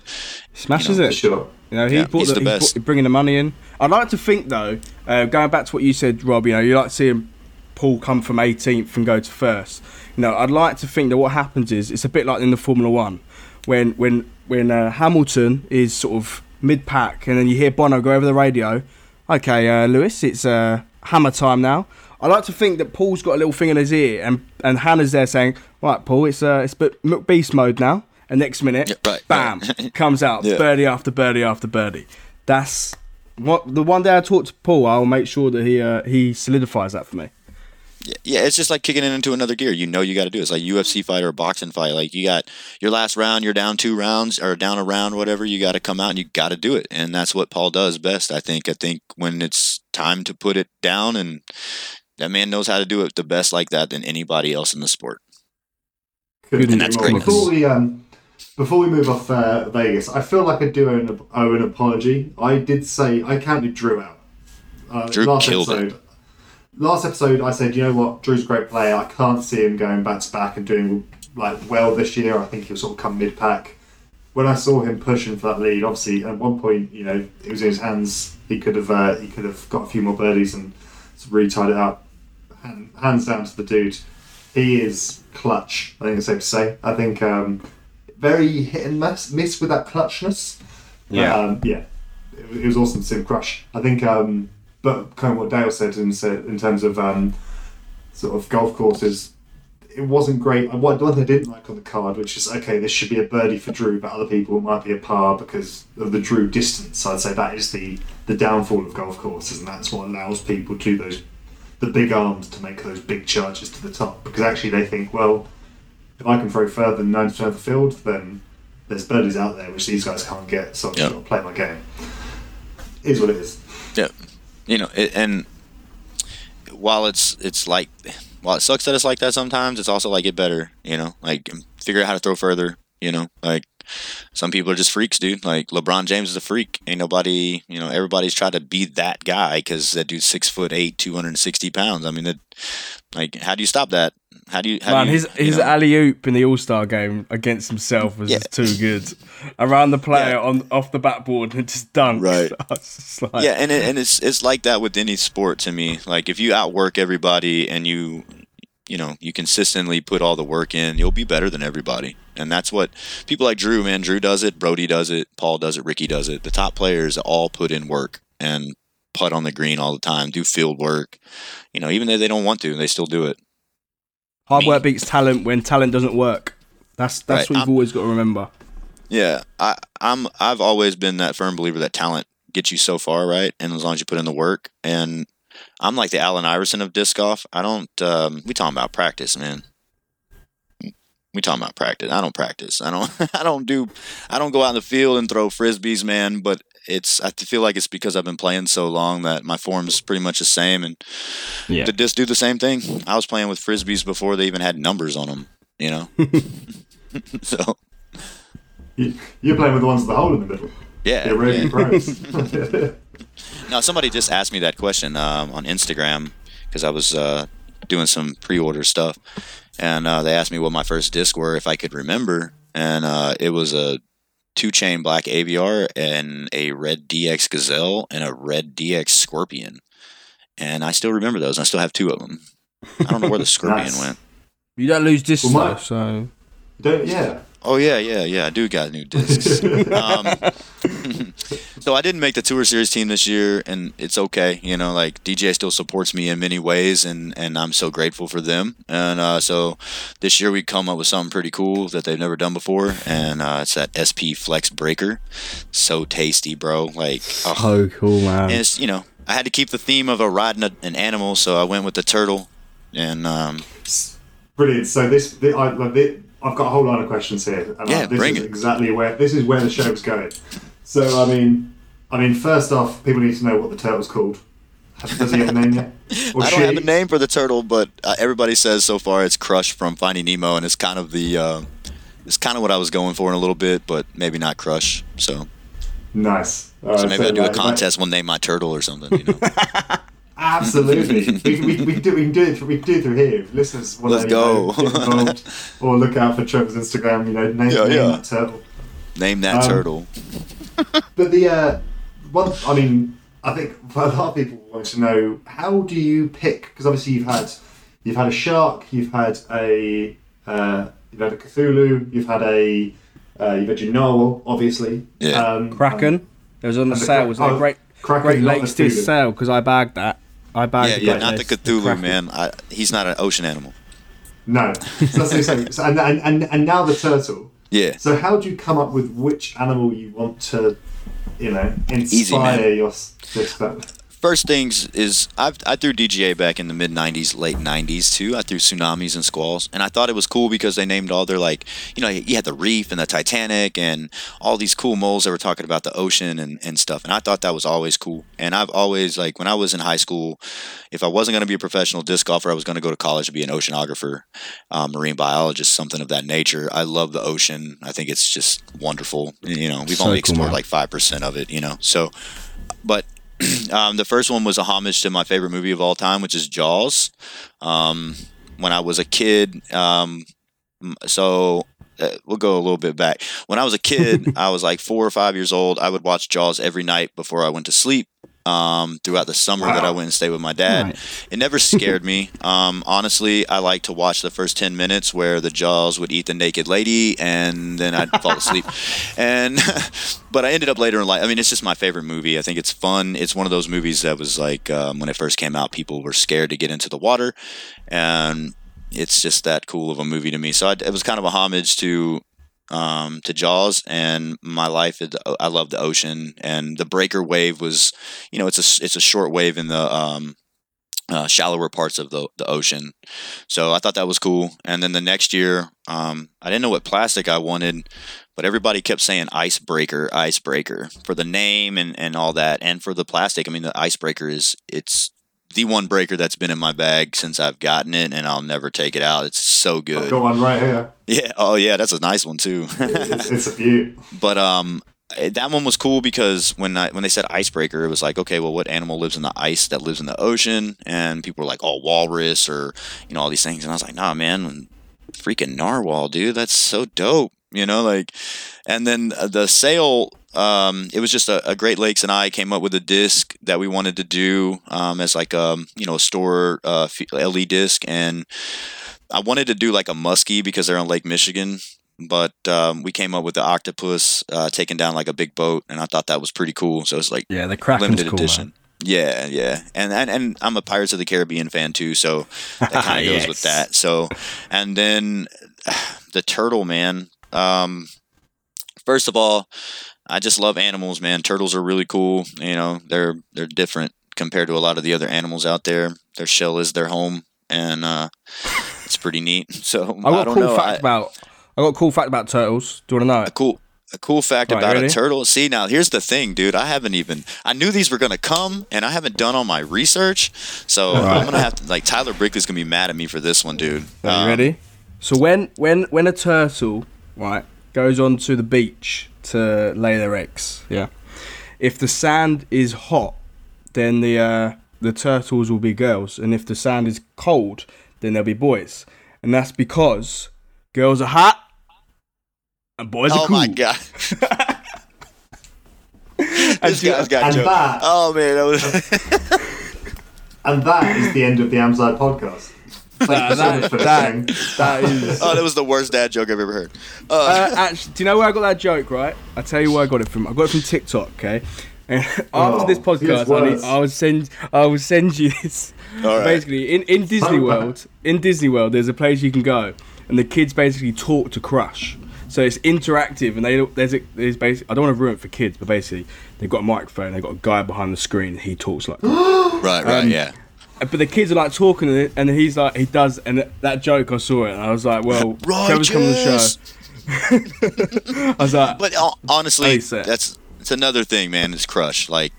Smashes you know, it. Sure. You know, he Yeah, he's the, the best. brought- bringing the money in. I'd like to think though, uh, going back to what you said, Rob. You know, you like to seeing Paul come from 18th and go to first. You know, I'd like to think that what happens is it's a bit like in the Formula One, when when when uh, Hamilton is sort of mid pack, and then you hear Bono go over the radio. Okay, uh, Lewis, it's uh, hammer time now. I like to think that Paul's got a little thing in his ear, and and Hannah's there saying, "Right, Paul, it's uh, it's but beast mode now." And next minute, Yeah, right, bam, right. comes out Yeah. birdie after birdie after birdie. That's what the one day I talk to Paul, I'll make sure that he uh, he solidifies that for me. yeah, it's just like kicking it into another gear. You know, you got to do it. It's like UFC fight or a boxing fight. Like you got your last round, you're down two rounds or down a round, whatever. You got to come out and you got to do it, and that's what Paul does best. I think. I think when it's time to put it down, and that man knows how to do it the best like that than anybody else in the sport. Couldn't And that's great. Before we um, before we move off uh, Vegas, I feel like I do owe an, owe an apology. I did say I counted Drew out. Uh, Drew last killed it. Last episode, I said, you know what, Drew's a great player. I can't see him going back to back and doing like well this year. I think he'll sort of come mid pack. When I saw him pushing for that lead, obviously at one point, you know, it was in his hands. He could have uh, he could have got a few more birdies and sort of really tied it up. Hand, hands down to the dude. He is clutch. I think it's safe to say. I think um, very hit and miss, miss with that clutchness. Yeah. um, yeah. It, was- it was awesome to see him crush. I think, um, but kind of what Dale said in, in terms of um, sort of golf courses, it wasn't great. And one thing I didn't like on the card, which is okay, this should be a birdie for Drew, but other people it might be a par because of the Drew distance. I'd say that is the the downfall of golf courses, and that's what allows people to do those the big arms to make those big charges to the top because actually they think, well, if I can throw further than ninety percent of the field, then there's birdies out there which these guys can't get, so I've just Yeah. got to play my game. Is what it is. Yeah, you know, it, and while it's it's like while it sucks that it's like that sometimes, it's also like get better. You know, like figure out how to throw further. You know, like some people are just freaks, dude. Like LeBron James is a freak. Ain't nobody, you know, everybody's tried to be that guy because that dude's six foot eight, two hundred and sixty pounds. I mean, that, like, how do you stop that? How do you? How Man, do you, his his alley oop in the All Star game against himself was Yeah. too good. Around the player Yeah. on off the backboard and just dunked. Right. Just like, yeah, and it, and it's it's like that with any sport to me. Like if you outwork everybody and you you know you consistently put all the work in, you'll be better than everybody. And that's what people like Drew, man. Drew does it, Brody does it, Paul does it, Ricky does it. The top players all put in work and putt on the green all the time, do field work. You know, even though they don't want to, they still do it. hard me. work beats talent when talent doesn't work. That's that's Right, what you've I'm- always got to remember. Yeah, I, I'm. I've always been that firm believer that talent gets you so far, right? And as long as you put in the work, and I'm like the Allen Iverson of disc golf. I don't. Um, we talking about practice, man. We talking about practice. I don't practice. I don't. I don't do. I don't go out in the field and throw frisbees, man. But it's. I feel like it's because I've been playing so long that my form's pretty much the same, and Yeah. to just do the same thing. I was playing with frisbees before they even had numbers on them. You know. so You, you're playing with the ones with the hole in the middle. yeah. You're yeah. pros. No, somebody just asked me that question um, on Instagram because I was uh, doing some pre-order stuff, and uh, they asked me what my first disc were if I could remember, and uh, it was a two-chain black Aviar and a red DX Gazelle and a red DX Scorpion, and I still remember those. I still have two of them. I don't know where the Scorpion Nice. went. You don't lose discs Well, my- though, so Don't yeah. Oh yeah, yeah, yeah. I do got new discs. um, so I didn't make the tour series team this year, and it's okay. You know, like DGA still supports me in many ways, and and I'm so grateful for them. And uh, so this year we come up with something pretty cool that they've never done before, and uh, it's that SP Flex Breaker. So tasty, bro. Like, oh, so cool, man. and it's you know I had to keep the theme of a riding a, an animal, so I went with the turtle, and um, Brilliant. So this, the, I, like, the, I've got a whole line of questions here. And Yeah, like, this bring is it. exactly where this is where the show's going. So I mean, I mean, first off, people need to know what the turtle's called. Does he have a name yet? Or I don't she? have a name for the turtle, but uh, everybody says so far it's Crush from Finding Nemo, and it's kind of the uh, it's kind of what I was going for in a little bit, but maybe not Crush. So, Nice. All so right, maybe I do a like- contest. We'll name my turtle or something. You know? Absolutely. we, we, we, do, we can do it. We can do it through here. If listeners want Let's to you know, get involved, or look out for Trevor's Instagram. You know, name, Yeah, name yeah. that turtle. name that Um, turtle. But the uh, one, I mean, I think a lot of people want to know how do you pick? Because obviously you've had you've had a shark, you've had a uh, you've had a Cthulhu, you've had a uh, you've had your narwhal, obviously. Yeah. Um, Kraken. It was on the sale. Kra- It was a oh, great, Kraken, great not Lakes the disc Cthulhu. sale because I bagged that. I bagged Yeah, the yeah, not the Cthulhu, Kraken. man. I, he's not an ocean animal. No, so that's what I'm saying. So, and, and, and, and now the turtle. Yeah. So how do you come up with which animal you want to, you know, Easy, inspire your s- this? But First things is I've, I threw DGA back in the mid '90s, late '90s too. I threw tsunamis and squalls, and I thought it was cool because they named all their like, you know, you had the reef and the Titanic and all these cool molds that were talking about the ocean and, and stuff. And I thought that was always cool. And I've always like when I was in high school, if I wasn't going to be a professional disc golfer, I was going to go to college to be an oceanographer, um, marine biologist, something of that nature. I love the ocean. I think it's just wonderful. You know, we've So only explored like five percent of it. You know, so but um, the first one was a homage to my favorite movie of all time, which is Jaws. Um, when I was a kid, um, so uh, we'll go a little bit back. When I was a kid, I was like four or five years old. I would watch Jaws every night before I went to sleep. Um, throughout the summer that I went and stayed with my dad, Right. it never scared me. Um, honestly, I like to watch the first ten minutes where the Jaws would eat the naked lady, and then I'd fall asleep. And but I ended up later in life. I mean, it's just my favorite movie. I think it's fun. It's one of those movies that was like um, when it first came out, people were scared to get into the water, and it's just that cool of a movie to me. So I, it was kind of a homage to um, to Jaws and my life. Is, I love the ocean, and the breaker wave was, you know, it's a it's a short wave in the um, uh, shallower parts of the, the ocean. So I thought that was cool. And then the next year, um, I didn't know what plastic I wanted, but everybody kept saying icebreaker, icebreaker for the name and, and all that. And for the plastic, I mean, the icebreaker is, it's the one breaker that's been in my bag since I've gotten it and I'll never take it out. It's so I've good. got one right here. Yeah. Oh yeah. That's a nice one too. It's, it's a beaut. but um eh, that one was cool because when I when they said icebreaker, it was like, okay, well, what animal lives in the ice that lives in the ocean? And people were like, oh, walrus or you know all these things, and I was like, nah, man, freaking narwhal, dude, that's so dope, you know, like. And then uh, the sale, um, it was just a, a Great Lakes and I came up with a disc that we wanted to do um, as like a you know a store uh, LE disc, and I wanted to do like a muskie because they're on Lake Michigan, but um, we came up with the octopus uh, taking down like a big boat, and I thought that was pretty cool. So it's like Yeah, the Kraken's limited cool, edition. man. Yeah, yeah, and, and and I'm a Pirates of the Caribbean fan too, so that kind of goes with that. So, and then the turtle, man. Um, first of all, I just love animals, man. Turtles are really cool. You know, they're they're different compared to a lot of the other animals out there. Their shell is their home, and uh, it's pretty neat. So I I, got a don't cool know. fact I- about. I got a cool fact about turtles. Do you want to know it? a cool a cool fact Right, about ready? a turtle. See now, here's the thing, dude. I haven't even. I knew these were gonna come, and I haven't done all my research. So Right. I'm gonna have to like Tyler Brickley's gonna be mad at me for this one, dude. Are you Um, ready? So when when when a turtle right goes onto the beach to lay their eggs, yeah. If the sand is hot, then the uh, the turtles will be girls, and if the sand is cold, then they'll be boys, and that's because girls are hot and boys are cool. Oh cool. my god. this you- guy's got and jokes. that- Oh man, that was And that is the end of the Amside podcast. Thank that- that- that is. Oh, that was the worst dad joke I've ever heard. Uh, Uh, actually, do you know where I got that joke? Right, I tell you where I got it from. I got it from TikTok. Okay, and after Oh, this podcast, I, need. I will send. I will send you this. Right. Basically, in, in Disney World, in Disney World, there's a place you can go, and the kids basically talk to Crush. So it's interactive, and they there's a, there's basically I don't want to ruin it for kids, but basically they've got a microphone, they've got a guy behind the screen, and he talks like. right, right, um, yeah. But the kids are like talking, and and he's like, he does, and that joke I saw it, and I was like, well, Trevor's coming on the show. I was like, But uh, honestly, that's it's another thing, man. Is Crush like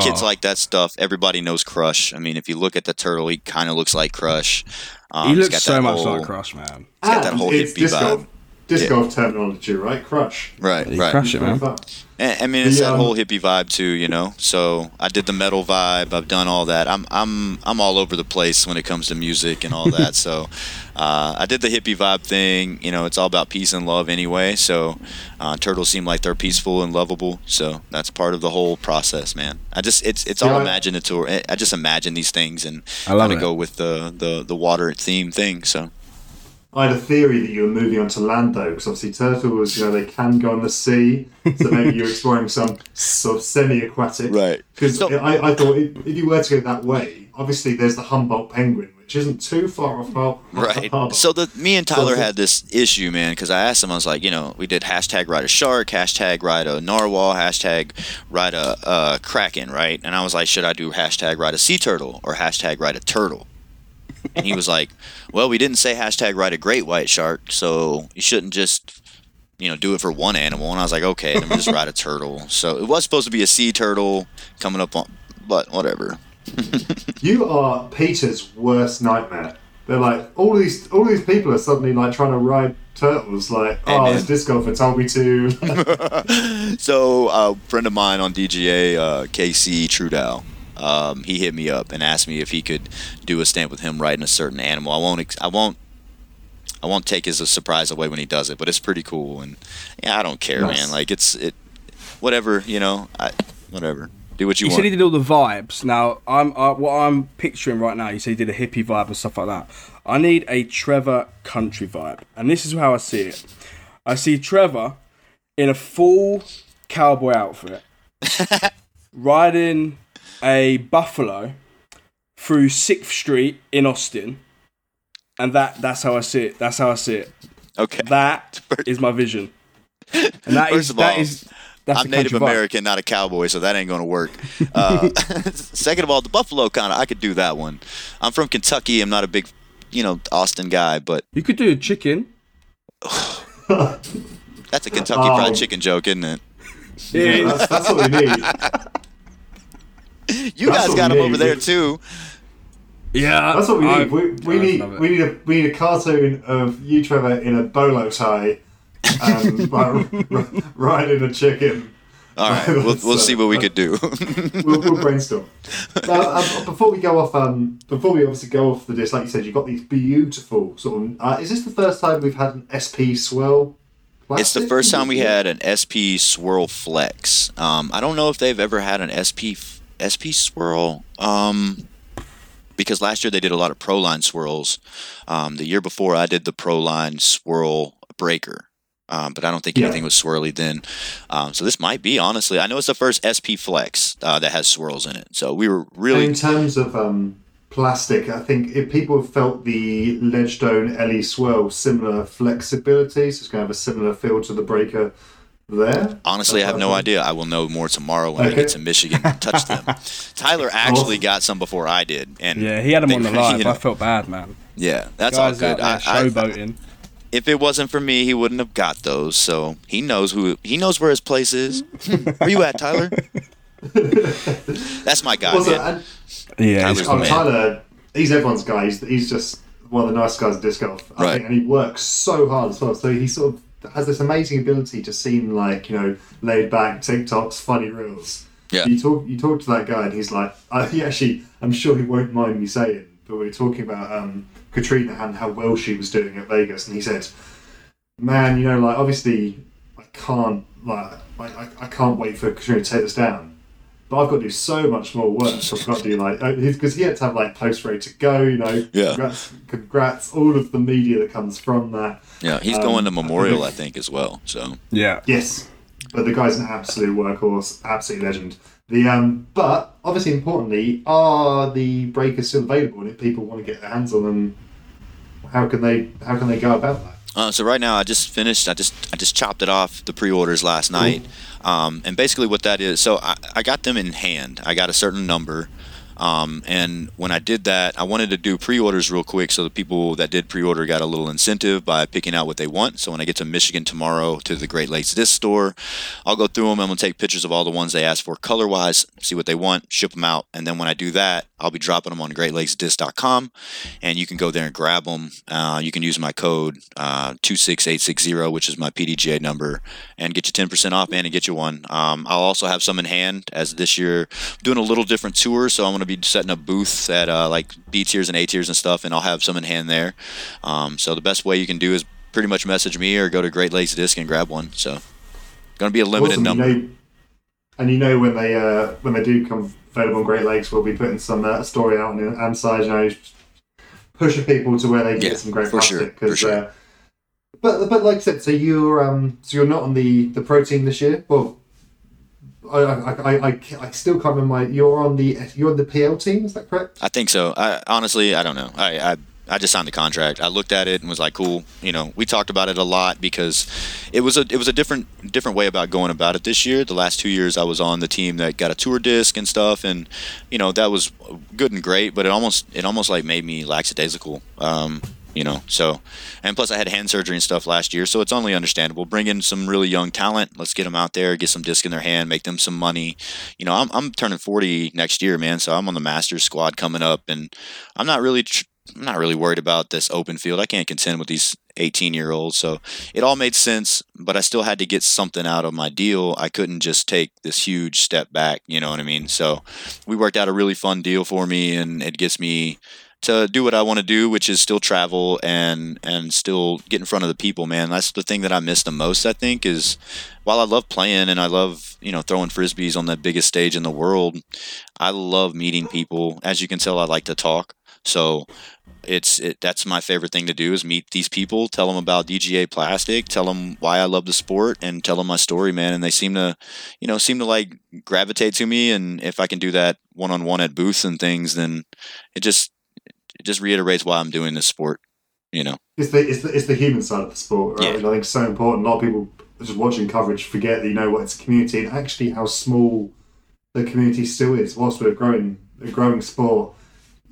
kids Oh. like that stuff? Everybody knows Crush. I mean, if you look at the turtle, he kind of looks like Crush. Um, he looks got so much whole, like crush man he's got that whole hippie vibe. Disc Yeah. golf terminology, right? Crush. Right, He right. crushed it, man. And, I mean, it's The, that um, whole hippie vibe too, you know. So I did the metal vibe. I've done all that. I'm I'm I'm all over the place when it comes to music and all that. so uh, I did the hippie vibe thing. You know, it's all about peace and love anyway. So uh, turtles seem like they're peaceful and lovable. So that's part of the whole process, man. I just it's it's all Yeah, I- imaginative. I- I just imagine these things and I love kind of go with the, the the water theme thing. So I had a theory that you were moving on to land though, because obviously turtles, you know, they can go on the sea, so maybe you're exploring some sort of semi-aquatic. Right. Because I, I thought if, if you were to go that way, obviously there's the Humboldt penguin, which isn't too far off Har- Right. So the me and Tyler So- had this issue, man, because I asked him, I was like, you know, we did hashtag ride a shark, hashtag ride a narwhal, hashtag ride a uh, kraken, right? And I was like, should I do hashtag ride a sea turtle or hashtag ride a turtle? And he was like, well, we didn't say hashtag ride a great white shark, so you shouldn't just, you know, do it for one animal. And I was like, okay, then we just ride a turtle. So it was supposed to be a sea turtle coming up on, but whatever. You are Peter's worst nightmare. They're like all these all these people are suddenly like trying to ride turtles. Like, Hey, oh, this disc golfer told me to. so a friend of mine on DGA, uh, KC Trudeau, um, he hit me up and asked me if he could do a stamp with him riding a certain animal. I won't. Ex- I won't. I won't take his surprise away when he does it, but it's pretty cool. And yeah, I don't care, Nice. man. Like it's it, whatever you know. I whatever. Do what you You want. said he did all the vibes. Now, I'm uh, what I'm picturing right now. You said he did a hippie vibe and stuff like that. I need a Trevor country vibe, and this is how I see it. I see Trevor in a full cowboy outfit, riding a buffalo through Sixth Street in Austin, and that that's how I see it. That's how I see it. okay. That is my vision, and that First is of all, is that's I'm Native country vibe. American, not a cowboy, so that ain't gonna work. Uh, second of all, the buffalo kind of I could do that one. I'm from Kentucky. I'm not a big, you know, Austin guy, but You could do a chicken. that's a Kentucky Oh. Fried Chicken joke, isn't it? yeah, that's, that's what we need. You That's guys got we them over there too. Yeah, That's what we I- need. We, we I need we need a we need a cartoon of you, Trevor, in a bolo tie, and like, r- riding a chicken. All right, we'll, we'll So, see what we uh, could do. We'll, we'll brainstorm. Now, um, before we go off, um, before we obviously go off the disc, like you said, you've got these beautiful sort of. Uh, is this the first time we've had an SP swirl? it's the first time we had an SP Swirl Flex. Um, I don't know if they've ever had an SP f- SP Swirl. Um, because last year they did a lot of Pro Line swirls. Um, the year before I did the Pro Line Swirl Breaker. Um, but I don't think Yeah. anything was swirly then. Um, so this might be honestly. I know it's the first SP Flex uh, that has swirls in it. So we were really In terms of um, plastic, I think if people have felt the Ledgestone LE Swirl similar flexibility, so it's going to have a similar feel to the breaker there. Honestly, I have no idea. I will know more tomorrow when I get to Michigan and touch them. Tyler actually got some before I did, and Yeah, he had him they- on the you know, I felt bad, man. yeah, that's Guys all good. there I, I, showboating. if it wasn't for me, he wouldn't have got those. So he knows who he knows where his place is. where you at, Tyler? that's my guy, Also, man. yeah, Tyler's he's the oh, man. Tyler, he's everyone's guy. He's, he's just one of the nice guys at disc golf. I Right. think, and he works so hard as well. So he sort of has this amazing ability to seem like, you know, laid back, TikToks, funny reels. Yeah. You talk you talk to that guy and he's like, he actually, I'm sure he won't mind me saying, but we were talking about um, Catrina and how well she was doing at Vegas, and he said, "Man, you know, like obviously, I can't like I, I, I can't wait for Catrina to take us down." But I've got to do so much more work. I've got to do like because he had to have like post ready to go. You know, Yeah. congrats, congrats, all of the media that comes from that. Yeah, he's Um, going to Memorial, I I think, as well. So Yeah. Yes, but the guy's an absolute workhorse, absolute legend. The um, but obviously importantly, are the breakers still available? And if people want to get their hands on them, how can they how can they go about that? Uh, so right now, I just finished. I just I just chopped it off the pre-orders last night, um, and basically what that is. So I, I got them in hand. I got a certain number, um, and when I did that, I wanted to do pre-orders real quick, so the people that did pre-order got a little incentive by picking out what they want. So when I get to Michigan tomorrow to the Great Lakes Disc Store, I'll go through them. I'm gonna take pictures of all the ones they asked for color-wise, see what they want, ship them out, and then when I do that, I'll be dropping them on GreatLakesDisc.com, and you can go there and grab them. Uh, you can use my code uh, 26860, which is my PDGA number, and get you 10% off, man, and get you one. Um, I'll also have some in hand as this year I'm doing a little different tour, so I'm going to be setting up booths at uh, like B tiers and A tiers and stuff, and I'll have some in hand there. Um, so the best way you can do is pretty much message me or go to Great Lakes Disc and grab one. So going to be a limited Awesome, you number. know- and you know when they uh, when they do come available on Great Lakes, we'll be putting some uh, story out on the AM side, you know, pushing people to where they Yeah, get some great plastic. for 'cause, sure. But but like I said, so you're um so you're not on the the pro team this year. Well, I I, I, I, I still can't remember. My, you're on the you're on the PL team. Is that correct? I think so. I honestly, I don't know. I, I I just signed the contract. I looked at it and was like, cool. You know, we talked about it a lot because it was a it was a different different way about going about it this year. The last two years, I was on the team that got a tour disc and stuff, and you know that was good and great. But it almost it almost like made me lackadaisical. Um, you know, so and plus I had hand surgery and stuff last year, so it's only understandable. Bring in some really young talent. Let's get them out there, get some disc in their hand, make them some money. You know, I'm I'm turning 40 next year, man. So I'm on the Masters squad coming up, and I'm not really tr- I'm not really worried about this open field. I can't contend with these 18 year olds. So it all made sense, but I still had to get something out of my deal. I couldn't just take this huge step back. You know what I mean? So we worked out a really fun deal for me, and it gets me to do what I want to do, which is still travel and and still get in front of the people, man. That's the thing that I miss the most. I think is while I love playing and I love you know throwing frisbees on the biggest stage in the world, I love meeting people. As you can tell, I like to talk. So it's it, that's my favorite thing to do is meet these people, tell them about DGA plastic, tell them why I love the sport, and tell them my story, man. And they seem to, you know, seem to like gravitate to me. And if I can do that one on one at booths and things, then it just it just reiterates why I'm doing this sport. You know, It's the it's the, it's the human side of the sport, right? Yeah. Which I think is so important. A lot of people just watching coverage forget that you know what it's a community and actually how small the community still is. Whilst we're growing a growing sport,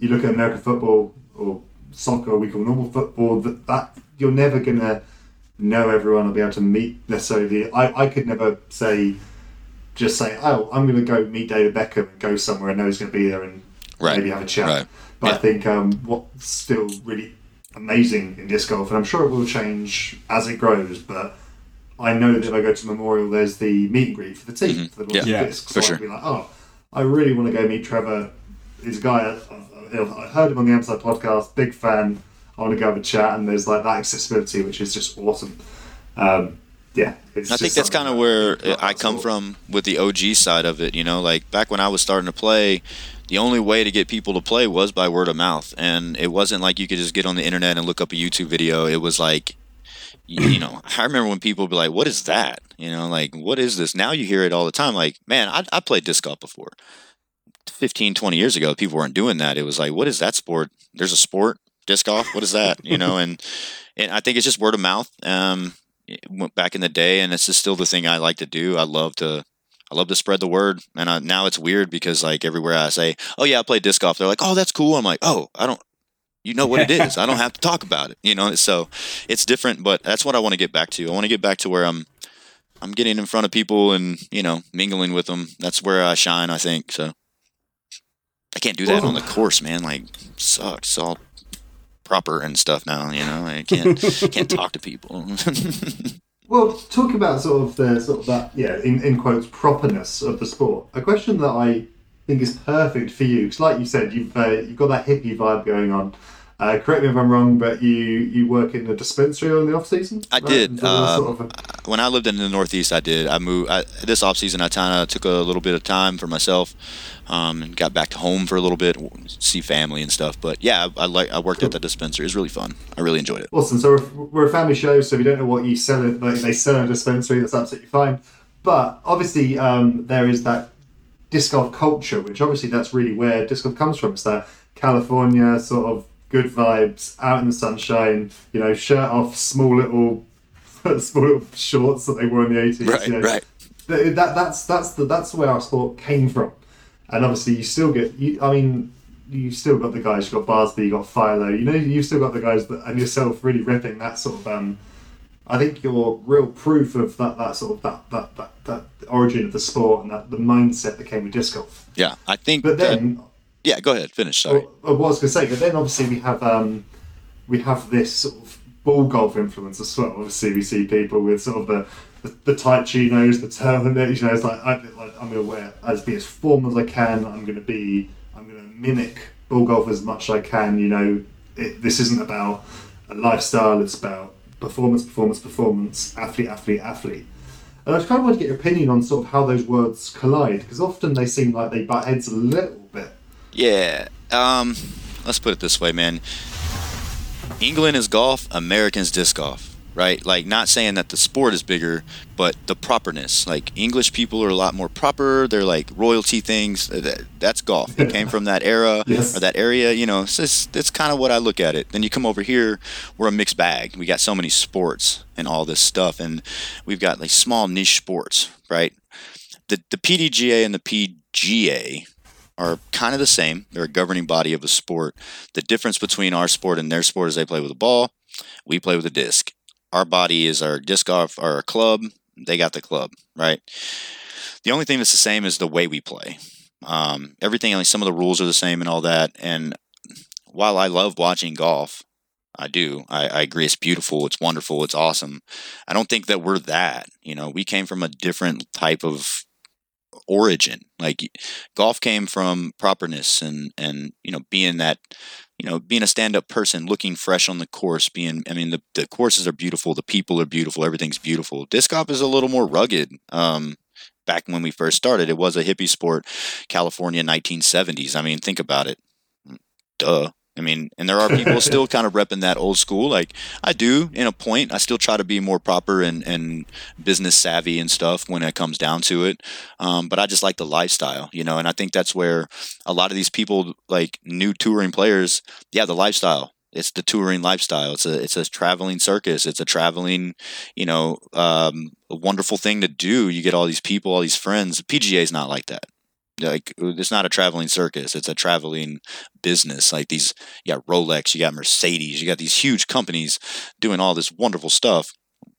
you look at American football or soccer, we call normal football. That, that you're never gonna know everyone or be able to meet necessarily. I, I could never say just say, oh, I'm going to go meet David Beckham and go somewhere and know he's going to be there and Right, maybe have a chat. right. But I think um, what's still really amazing in disc golf, and I'm sure it will change as it grows, but I know that if I go to Memorial, there's the meet and greet for the team, for the Mm-hmm. Yeah. Yeah, discs. for so sure. I'd be like, oh, I really want to go meet Trevor. He's a guy, I, I heard him on the Amside podcast, big fan. I want to go have a chat, and there's like that accessibility, which is just awesome. Um, yeah, I think that's kind of where I come from with the OG side of it. You know, like back when I was starting to play, the only way to get people to play was by word of mouth, and it wasn't like you could just get on the internet and look up a YouTube video. It was like, you, know, I remember when people would be like, "What is that?" You know, like, "What is this?" Now you hear it all the time. Like, man, I, I played disc golf before. 15, 20 years ago, people weren't doing that. It was like, "What is that sport?" There's a sport, disc golf. What is that? You know, and and I think it's just word of mouth. Um, back in the day, and it's just still the thing I like to do. I love to, I love to spread the word. And I, now it's weird because like everywhere I say, "Oh yeah, I play disc golf," they're like, "Oh, that's cool." I'm like, "Oh, I don't." You know what it is. I don't have to talk about it. You know, so it's different, but that's what I want to get back to. I want to get back to where I'm, I'm getting in front of people and you know mingling with them. That's where I shine. I think so. I can't do that on the course, man. Like, sucks. All proper and stuff now. You know, I can't can't talk to people. Well, talk about sort of the sort of that yeah in, in quotes properness of the sport. A question that I think is perfect for you because, like you said, you've uh, you've got that hippie vibe going on. Uh, correct me if I'm wrong, but you you work in a dispensary on the off season. I right? did. Sort Uh, sort of a- when I lived in the Northeast, I did. I moved I, this off season. I kind of took a little bit of time for myself, um, and got back to home for a little bit, see family and stuff. But yeah, I, I like I worked at the dispensary. It was really fun. I really enjoyed it. Awesome. So we're, we're a family show, so if you don't know what you sell it. Like they sell in a dispensary. That's absolutely fine. But obviously, um, there is that disc golf culture, which obviously that's really where disc golf comes from. It's that California sort of good vibes, out in the sunshine. You know, shirt off, small little, small little shorts that they wore in the eighties. Right, you know. right. Th- That that's that's the that's where our sport came from, and obviously you still get. You, I mean, you still got the guys. You got Barsby, you got Philo. You know, you've still got the guys that and yourself really ripping that sort of. Um, I think you're real proof of that that sort of that that that, that origin of the sport and that the mindset that came with disc golf. Yeah, I think. But that- then, yeah, go ahead. Finish. Sorry. well, I was going to say, but then obviously we have um, we have this sort of ball golf influence as well. Obviously, we see people with sort of the the, the tight chinos, the turtlenecks. You know, it's like, I, like I'm going to wear as be as formal as I can. I'm going to be. I'm going to mimic ball golf as much as I can. You know, it, this isn't about a lifestyle. It's about performance, performance, performance. Athlete, athlete, athlete. And I kind of want to get your opinion on sort of how those words collide because often they seem like they butt heads a little bit. Yeah. Um, let's put it this way, man. England is golf, Americans disc golf, right? Like not saying that the sport is bigger, but the properness. Like English people are a lot more proper. They're like royalty things. That- That's golf. It came from that era Yes. or that area. You know, it's it's kind of what I look at it. Then you come over here, we're a mixed bag. We got so many sports and all this stuff, and we've got like small niche sports, right? The the PDGA and the PGA are kind of the same. They're a governing body of a sport. The difference between our sport and their sport is they play with a ball, we play with a disc. Our body is our disc golf, our club. They got the club, right? The only thing that's the same is the way we play. Um, everything, like some of the rules are the same and all that. And while I love watching golf, I do. I, I agree. It's beautiful. It's wonderful. It's awesome. I don't think that we're that. You know, we came from a different type of origin. Like golf came from properness and and you know being that you know being a stand up person, looking fresh on the course. Being I mean the the courses are beautiful, the people are beautiful, everything's beautiful. Disc golf is a little more rugged. Um, back when we first started, it was a hippie sport, California 1970s. I mean, think about it. Duh. I mean, and there are people still kind of repping that old school. Like I do, in a point, I still try to be more proper and, and business savvy and stuff when it comes down to it. Um, but I just like the lifestyle, you know, and I think that's where a lot of these people, like new touring players, yeah, the lifestyle. It's the touring lifestyle. It's a it's a traveling circus. It's a traveling, you know, um, a wonderful thing to do. You get all these people, all these friends. PGA is not like that. Like uh, it's not a traveling circus. It's a traveling business. Like these, you got Rolex, you got Mercedes, you got these huge companies doing all this wonderful stuff.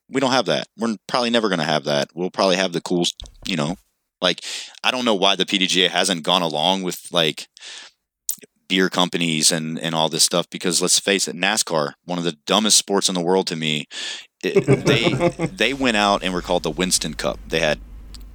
We don't have that. We're probably never going to have that. We'll probably have the cool, you know, like I don't know why the PDGA hasn't gone along with like beer companies and and all this stuff because let's face it, NASCAR, one of the dumbest sports in the world to me, it, they they went out and were called the Winston Cup. They had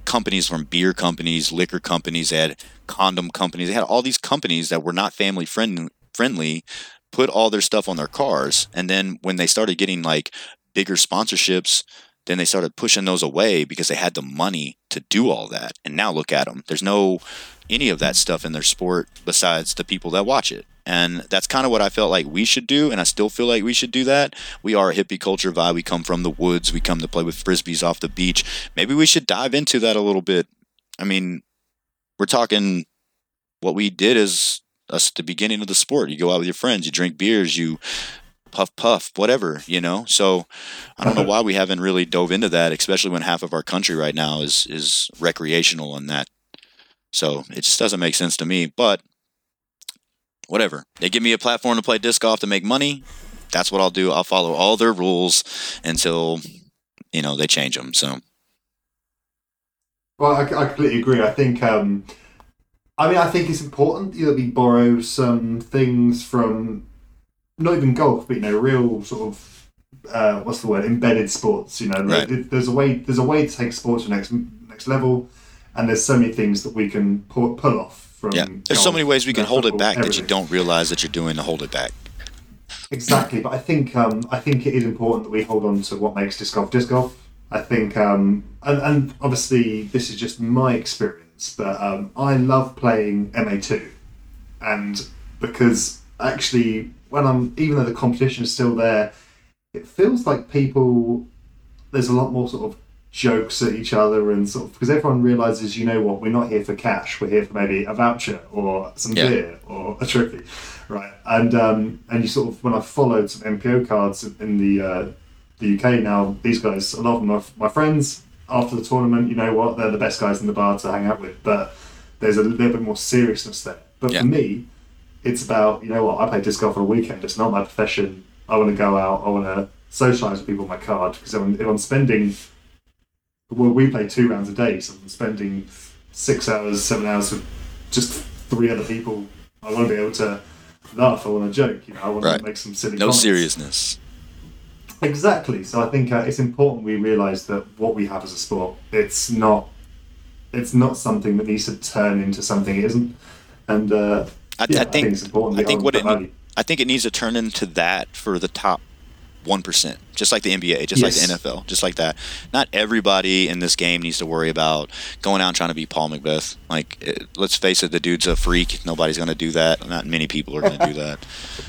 companies from beer companies, liquor companies, they had condom companies. They had all these companies that were not family friend, friendly put all their stuff on their cars. And then when they started getting like bigger sponsorships, then they started pushing those away because they had the money to do all that. And now look at them. There's no any of that stuff in their sport besides the people that watch it. And that's kind of what I felt like we should do, and I still feel like we should do that. We are a hippie culture vibe. We come from the woods. We come to play with frisbees off the beach. Maybe we should dive into that a little bit. I mean, we're talking what we did is us the beginning of the sport. You go out with your friends, you drink beers, you puff puff, whatever, you know. So I don't know why we haven't really dove into that, especially when half of our country right now is is recreational in that. So it just doesn't make sense to me. But whatever. They give me a platform to play disc golf to make money. That's what I'll do. I'll follow all their rules until you know they change them. So Well, I, I completely agree. I think, um, I mean, I think it's important know, we borrow some things from not even golf, but you know, real sort of uh, what's the word embedded sports. You know, Right. There- there's a way there's a way to take sports to the next next level, and there's so many things that we can pull, pull off from. Yeah, there's so many ways we can hold it back that you don't realize that you're doing to hold it back. Exactly, but I think um, I think it is important that we hold on to what makes disc golf disc golf. I think, um, and, and obviously this is just my experience, but um, I love playing MA2, and because actually when I'm even though the competition is still there, it feels like people there's a lot more sort of jokes at each other and sort of because everyone realizes you know what we're not here for cash we're here for maybe a voucher or some Yeah. beer or a trophy right and um and you sort of when i followed some mpo cards in the uh the uk now these guys a lot of them are my friends after the tournament you know what they're the best guys in the bar to hang out with but there's a little bit more seriousness there but Yeah. for me it's about you know what I play disc golf on a weekend. It's not my profession. I want to go out. I want to socialise with people on my card because I'm, if I'm spending well, we play two rounds a day, so I'm spending six hours, seven hours with just three other people. I want to be able to laugh. I want to joke. You know, I want Right. to make some silly. No comments. seriousness. Exactly. So I think uh, it's important we realise that what we have as a sport, it's not, it's not something that needs to turn into something it isn't. And uh, I, yeah, I think it's important. I think what it value. I think it needs to turn into that for the top one percent, just like the NBA, just Yes. like the NFL, just like that. Not everybody in this game needs to worry about going out and trying to be Paul McBeth. Like, it, let's face it, the dude's a freak. Nobody's going to do that. Not many people are going to do that.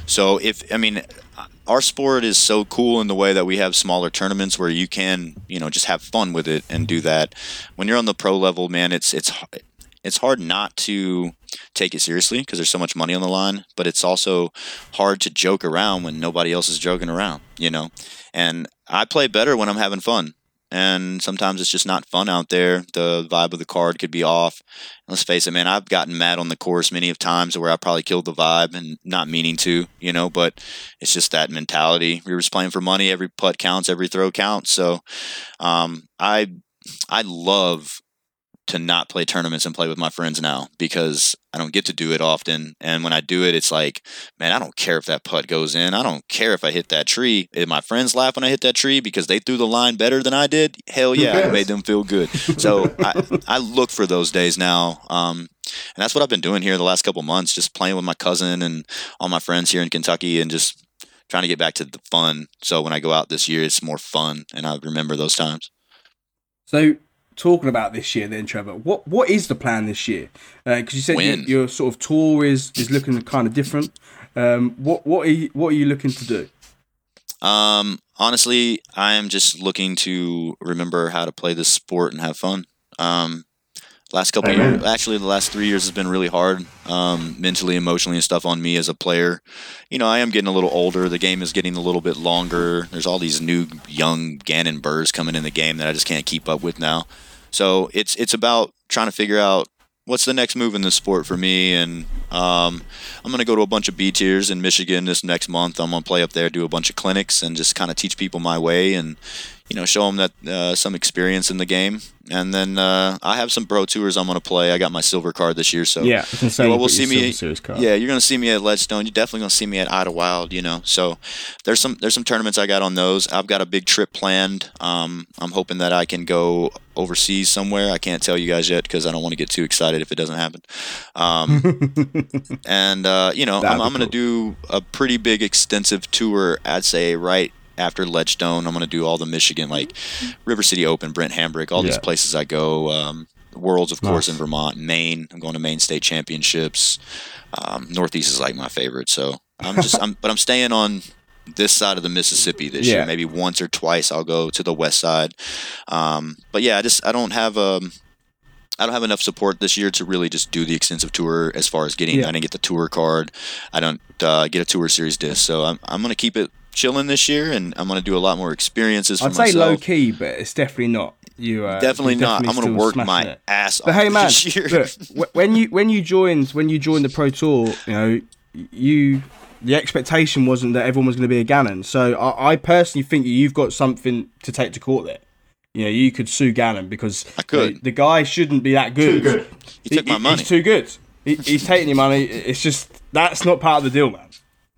So, if I mean, uh, our sport is so cool in the way that we have smaller tournaments where you can, you know, just have fun with it and do that. When you're on the pro level, man, it's it's it's hard not to take it seriously because there's so much money on the line, but it's also hard to joke around when nobody else is joking around, you know? And I play better when I'm having fun. And sometimes it's just not fun out there. The vibe of the card could be off. Let's face it, man, I've gotten mad on the course many of times where I probably killed the vibe and not meaning to, you know, but it's just that mentality. We were just playing for money. Every putt counts, every throw counts. So um, I I love to not play tournaments and play with my friends now because I don't get to do it often. And when I do it, it's like, man, I don't care if that putt goes in. I don't care if I hit that tree. If my friends laugh when I hit that tree because they threw the line better than I did, hell yeah, I made them feel good. So I, I look for those days now. Um, and that's what I've been doing here the last couple months, just playing with my cousin and all my friends here in Kentucky and just trying to get back to the fun. So when I go out this year, it's more fun and I remember those times. So, talking about this year, then Trevor, what what is the plan this year? Because you said your, Win. your sort of tour is is looking kind of different. Um, what what are you, what are you looking to do? Um, honestly, I am just looking to remember how to play this sport and have fun. Um, last couple Amen. years, actually, the last three years has been really hard, um, mentally, emotionally, and stuff on me as a player. You know, I am getting a little older. The game is getting a little bit longer. There's all these new young Gannon Buhrs coming in the game that I just can't keep up with now. So it's it's about trying to figure out what's the next move in the sport for me. And um, i'm going to go to a bunch of b tiers in michigan this next month. I'm going to play up there do a bunch of clinics and just kind of teach people my way. And you know show them that uh, some experience in the game and then uh, i have some pro tours i'm going to play i got my silver card this year so Yeah, was well, you we'll see me. Silver Series card. Yeah, you're gonna see me at Ledgestone. You're definitely gonna see me at Idlewild. You know, so there's some there's some tournaments I got on those. I've got a big trip planned. Um, I'm hoping that I can go overseas somewhere. I can't tell you guys yet because I don't want to get too excited if it doesn't happen. Um, and uh, you know, I'm, That'd be I'm gonna cool. do a pretty big extensive tour. I'd say right after Ledgestone, I'm gonna do all the Michigan like River City Open, Brent Hambrick, all these places I go. Um, Worlds, of course, in Vermont, Maine. I'm going to Maine State Championships. Um, Northeast is like my favorite, so I'm just. I'm, but I'm staying on this side of the Mississippi this Yeah. year. Maybe once or twice I'll go to the west side. Um, but yeah, I just I don't have um. I don't have enough support this year to really just do the extensive tour as far as getting. Yeah. I didn't get the tour card. I don't uh, get a tour series disc, so I'm I'm gonna keep it chilling this year, and I'm gonna do a lot more experiences for myself. I'd say myself. low key, but it's definitely not. You uh, Definitely you're not. I'm gonna work my it. ass off But hey, man, this year. look, when you when you joined when you joined the pro tour, you know, you the expectation wasn't that everyone was going to be a Gannon. So I, I personally think you've got something to take to court there. You know, you could sue Gannon because I could. you the guy shouldn't be that good. Too good. He took my money. He's too good. He, he's taking your money. It's just that's not part of the deal, man.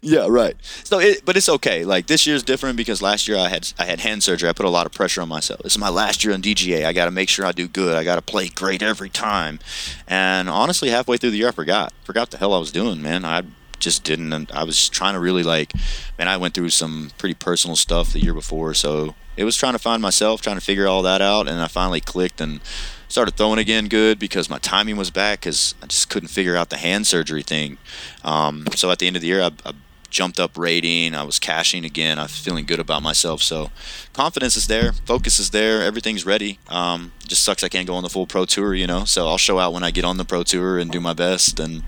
Yeah, right. So, it, but it's okay. Like this year's different because last year I had I had hand surgery. I put a lot of pressure on myself. Is my last year on DGA. I got to make sure I do good. I got to play great every time. And honestly, halfway through the year, I forgot forgot the hell I was doing, man. I just didn't. I was trying to really like, man. I went through some pretty personal stuff the year before, so it was trying to find myself, trying to figure all that out, and I finally clicked and started throwing again good because my timing was back because I just couldn't figure out the hand surgery thing. Um, so at the end of the year, I, I jumped up rating. I was cashing again. I'm feeling good about myself. So confidence is there, focus is there, everything's ready. Um, just sucks I can't go on the full pro tour, you know. So I'll show out when I get on the pro tour and do my best, and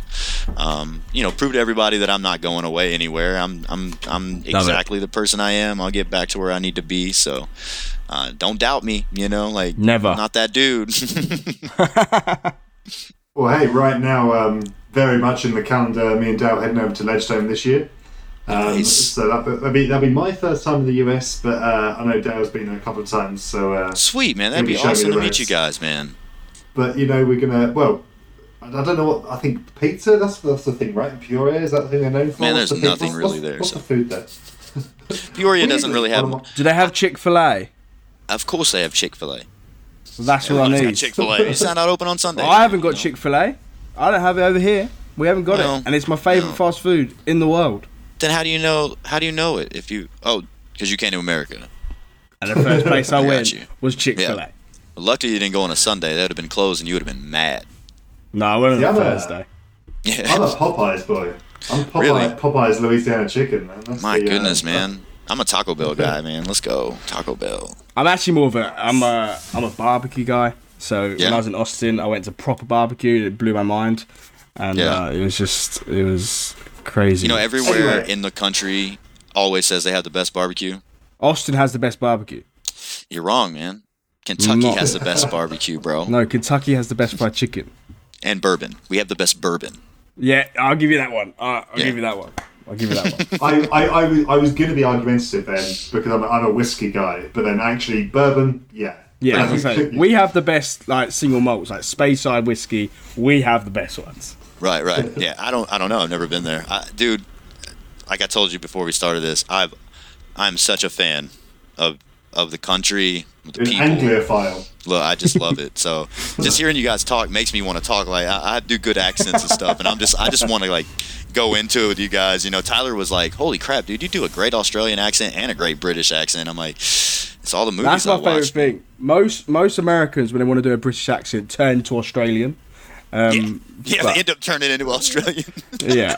um, you know, prove to everybody that I'm not going away anywhere. I'm I'm I'm exactly the person I am. I'll get back to where I need to be. So. Uh, don't doubt me, you know, like Never. I'm not that dude. Well, hey, right now, um, very much in the calendar. Me and Dale heading over to Ledgestone this year. Um, Nice. So that, that'll be that'll be my first time in the US, but uh, I know Dale's been there a couple of times. So, uh, Sweet man, that'd be show me awesome to meet you guys, man. but you know, we're gonna. Well, I I don't know what I think. Pizza. That's that's the thing, right? In Peoria is that the thing they're known for? Man, there's the nothing what's- really what's- there, What's so. the food there? Peoria doesn't really have. One of my- Do they have Chick Fil A? Of course, they have Chick Fil A. That's what I need. Chick Fil A. It's not out open on Sunday. I haven't got you know? Chick Fil A. I don't have it over here. We haven't got Well, it, and it's my favorite no. fast food in the world. Then how do you know? How do you know it? If you oh, because you came to America. And the first place I I went you. was Chick Fil A. Yeah. Luckily, you didn't go on a Sunday. That would have been closed, and you would have been mad. No, I went on Yeah, a but- Thursday. I'm a Popeyes boy. I'm Popeye, Really? Popeyes Louisiana chicken, man. That's My the, uh, goodness, man. I'm a Taco Bell guy, man. Let's go Taco Bell. I'm actually more of a I'm a I'm a barbecue guy. So when I was in Austin, I went to proper barbecue. It blew my mind, and Yeah. uh, it was just it was crazy. You know, everywhere Anyway. in the country always says they have the best barbecue. Austin has the best barbecue. You're wrong, man. Kentucky Not. has the best barbecue, bro. No, Kentucky has the best fried chicken. And bourbon. We have the best bourbon. Yeah, I'll give you that one. Uh, I'll Yeah. give you that one. I'll give you that one. I, I, I, was, I was going to be argumentative then because I'm a, I'm a whiskey guy, but then actually bourbon, yeah. Yeah, But as say, we have the best like single malts, like Speyside whiskey. We have the best ones. Right, right. Yeah, I don't I don't know. I've never been there. I, dude, like I told you before we started this, I've I'm such a fan of of the country, the an people. Anglophile. Look, I just love it. So just hearing you guys talk makes me want to talk. Like I, I do good accents and stuff, and I'm just I just want to like go into it with you guys. You know, Tyler was like, "Holy crap, dude, you do a great Australian accent and a great British accent." I'm like, it's all the movies That's my I favorite watch. thing. Most most Americans when they want to do a British accent turn to Australian. Um, Yeah, but- they end up turning into Australian, yeah.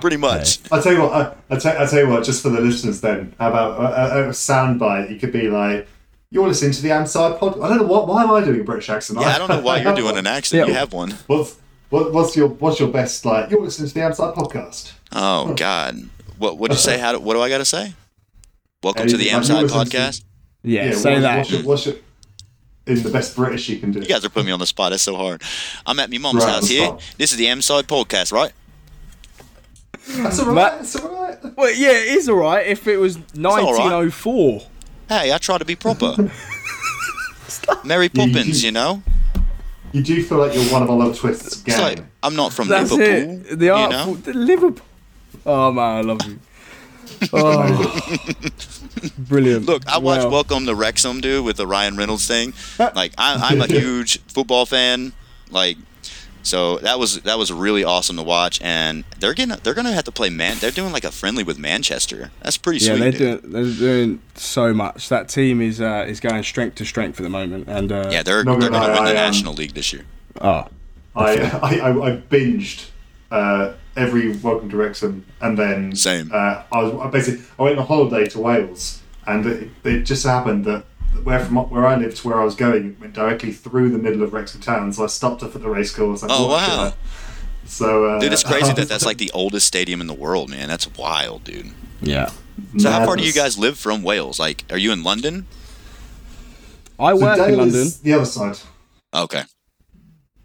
pretty much. I'll tell you what, I, I'll, tell, I'll tell you what, just for the listeners then, how about a, a, a soundbite? You could be like, you're listening to the Amside pod. I don't know, what, why am I doing a British accent? Yeah, I don't know why you're doing an accent. You have one. What's, what, what's your what's your best, like, you're listening to the Amside podcast. Oh God, what what'd you say? How do, what do I got to say? Welcome to the Anything, Amside you listen to- podcast. Yeah, say what's, that. What's your, what's your, in the best British you can do. You guys are putting me on the spot. That's so hard. I'm at my mom's Right, house here. spot. This is the Amside podcast, right? That's alright, Matt- that's alright. Well, yeah, it is alright if it was 1904. Hey, I try to be proper. Mary Poppins, you know. You do feel like you're one of our little twists It's gang. like I'm not from That's Liverpool. it. The you artful, know. the Liverpool. Oh man, I love you. Oh, brilliant. Look, I watched Wow. Welcome to Wrexham, dude, with the Ryan Reynolds thing. Like, I, I'm a huge football fan. Like, so that was that was really awesome to watch. And they're getting they're gonna have to play man. They're doing like a friendly with Manchester. That's pretty Yeah, sweet. they're dude. doing they're doing so much. That team is uh, is going strength to strength at the moment, and uh, Yeah, they're they're no, gonna I- win the I, um, National League this year. oh, I, I, I, I binged uh, every Welcome to Wrexham, and then Same. Uh, I was I basically I went on a holiday to Wales, and it, it just happened that where from where I lived to where I was going went directly through the middle of Wrexham town. So I stopped off at the race course. Like, Oh, wow. I- So uh, Dude, it's crazy that that's like the oldest stadium in the world, man. That's wild, dude. yeah. So how far do you guys live from Wales? Like, are you in London? I So work in London, the other side. Okay.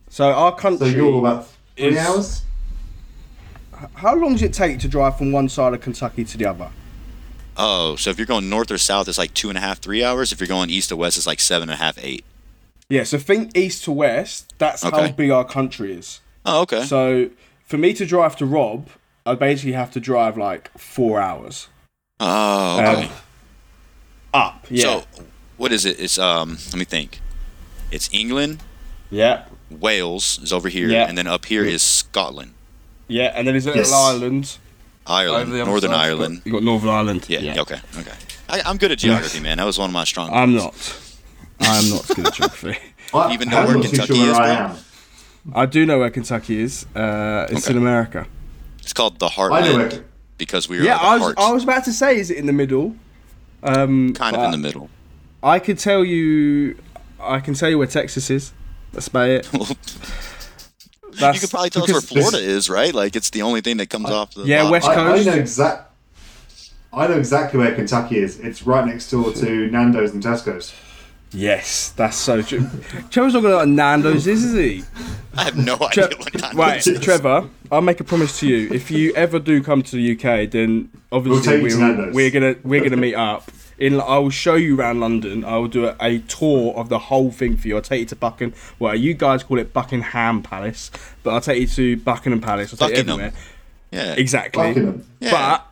so our country. So country. you're about three is- hours. How long does it take to drive from one side of Kentucky to the other? Oh, so if you're going north or south, it's like two and a half, three hours. If you're going east to west, it's like seven and a half, eight. Yeah, so think east to west. That's how big our country is. Oh, okay. So for me to drive to Rob, I'd basically have to drive like four hours Oh, okay. Um, up. Yeah, So, what is it? It's um. Let me think. It's England. yeah, Wales is over here, Yeah. and then up here is Scotland, yeah. And then there's a little Yes. island. Ireland, over Northern side. Ireland. You got Northern Ireland. Yeah, Okay. Okay. I, I'm good at geography, man. That was one of my strong. I'm not. I'm not good at geography. I, Even know where Kentucky sure where is, I am. I do know where Kentucky is. Uh, it's Okay. in America. It's called the I know Heartland because we are Yeah, the I was. hearts, I was about to say, is it in the middle? Um, kind of in the middle. I could tell you. I can tell you where Texas is. That's about it. you That's could probably tell us where because- Florida is, right? Like it's the only thing that comes off the. yeah, top. West I, I Coast. know exact. I know exactly where Kentucky is. It's right next door to Nando's and Tesco's. Yes, that's so true. Trevor's not going to Nando's, is he? I have no idea Tre- what time right, it is. Trevor. I'll make a promise to you. If you ever do come to the UK, then obviously take you we're, we're gonna we're gonna meet up. In I will show you around London. I will do a, a tour of the whole thing for you. I'll take you to Buckingham. Well, you guys call it Buckingham Palace, but I'll take you to Buckingham Palace. I'll take you everywhere. Yeah. Exactly. Buckingham. Yeah. But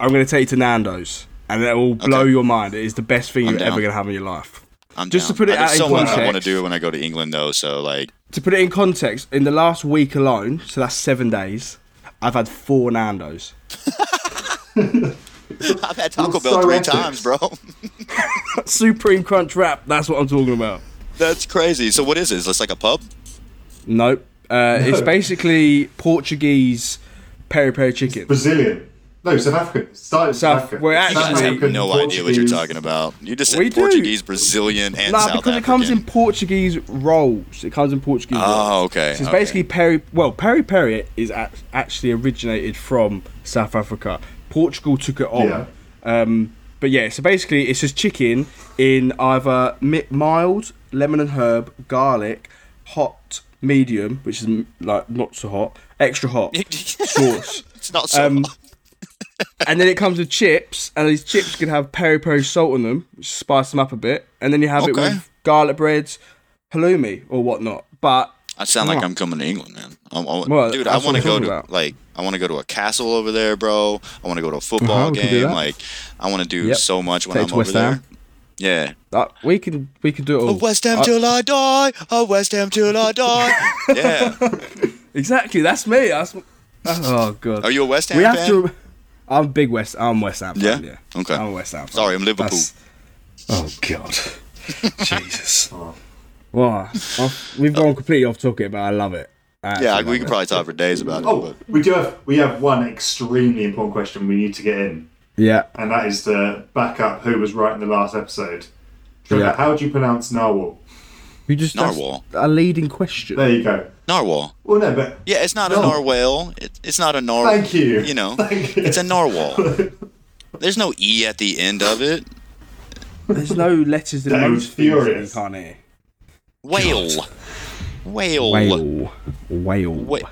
I'm going to take you to Nando's, and it will blow Okay. your mind. It is the best thing I'm you're down. ever going to have in your life. I'm Just to put it I- there's out in so much I want to context- do when I go to England, though. So like, To put it in context, in the last week alone, so that's seven days, I've had four Nando's. I've had Taco Bell so three epic. times, bro. Supreme Crunch Wrap, that's what I'm talking about. That's crazy. So what is it? Is this like a pub? Nope. Uh, It's basically Portuguese peri peri chicken. Brazilian. No, South African. It started in South- South Africa. we're You actually- guys have African, no idea what you're talking about. You just said We do. Portuguese, Brazilian, and Nah, South because African. it comes in Portuguese rolls. It comes in Portuguese rolls. Oh, okay. So it's okay. basically peri. Well, peri peri is actually originated from South Africa. Portugal took it on. Yeah. Um, but yeah, so basically it's just chicken in either mild, lemon and herb, garlic, hot, medium, which is mm, like not so hot, extra hot sauce. it's not so. Um, and then it comes with chips, and these chips can have peri peri salt on them, which spice them up a bit. And then you have it with garlic breads, halloumi or whatnot. But I sound like I'm coming to England, man. I'm, I, Well, dude, I want to go to about. like I want to go to a castle over there, bro. I want to go to a football Uh-huh, we can do game. Like I want to do Yep. so much when Take I'm over there. Yeah. uh, we can we can do it all. A West Ham I- till I die. A West Ham till I die. yeah. exactly, that's me. That's, oh god. Are you a West Ham we have fan? to. I'm big West. I'm West Ham. Fan, Yeah? yeah. Okay. I'm a West Ham. Fan. Sorry, I'm Liverpool. That's- Oh god. Jesus. Wow. I've- We've gone completely off topic, but I love it. I Yeah, we love could probably talk for days about it. Oh, But we do have we have one extremely important question we need to get in, Yeah. and that is to back up who was right in the last episode. Trevor, Yeah. how do you pronounce narwhal? We just Narwhal. a leading question. There you go. narwhal. Well, no, but Yeah, it's not a No. narwhal. It, it's not a nar. thank you. You know, Thank you. it's a narwhal. There's no e at the end of it. There's no letters in That was most things that you furious. can't hear. Whale. Whale. Whale. Whale. Wait,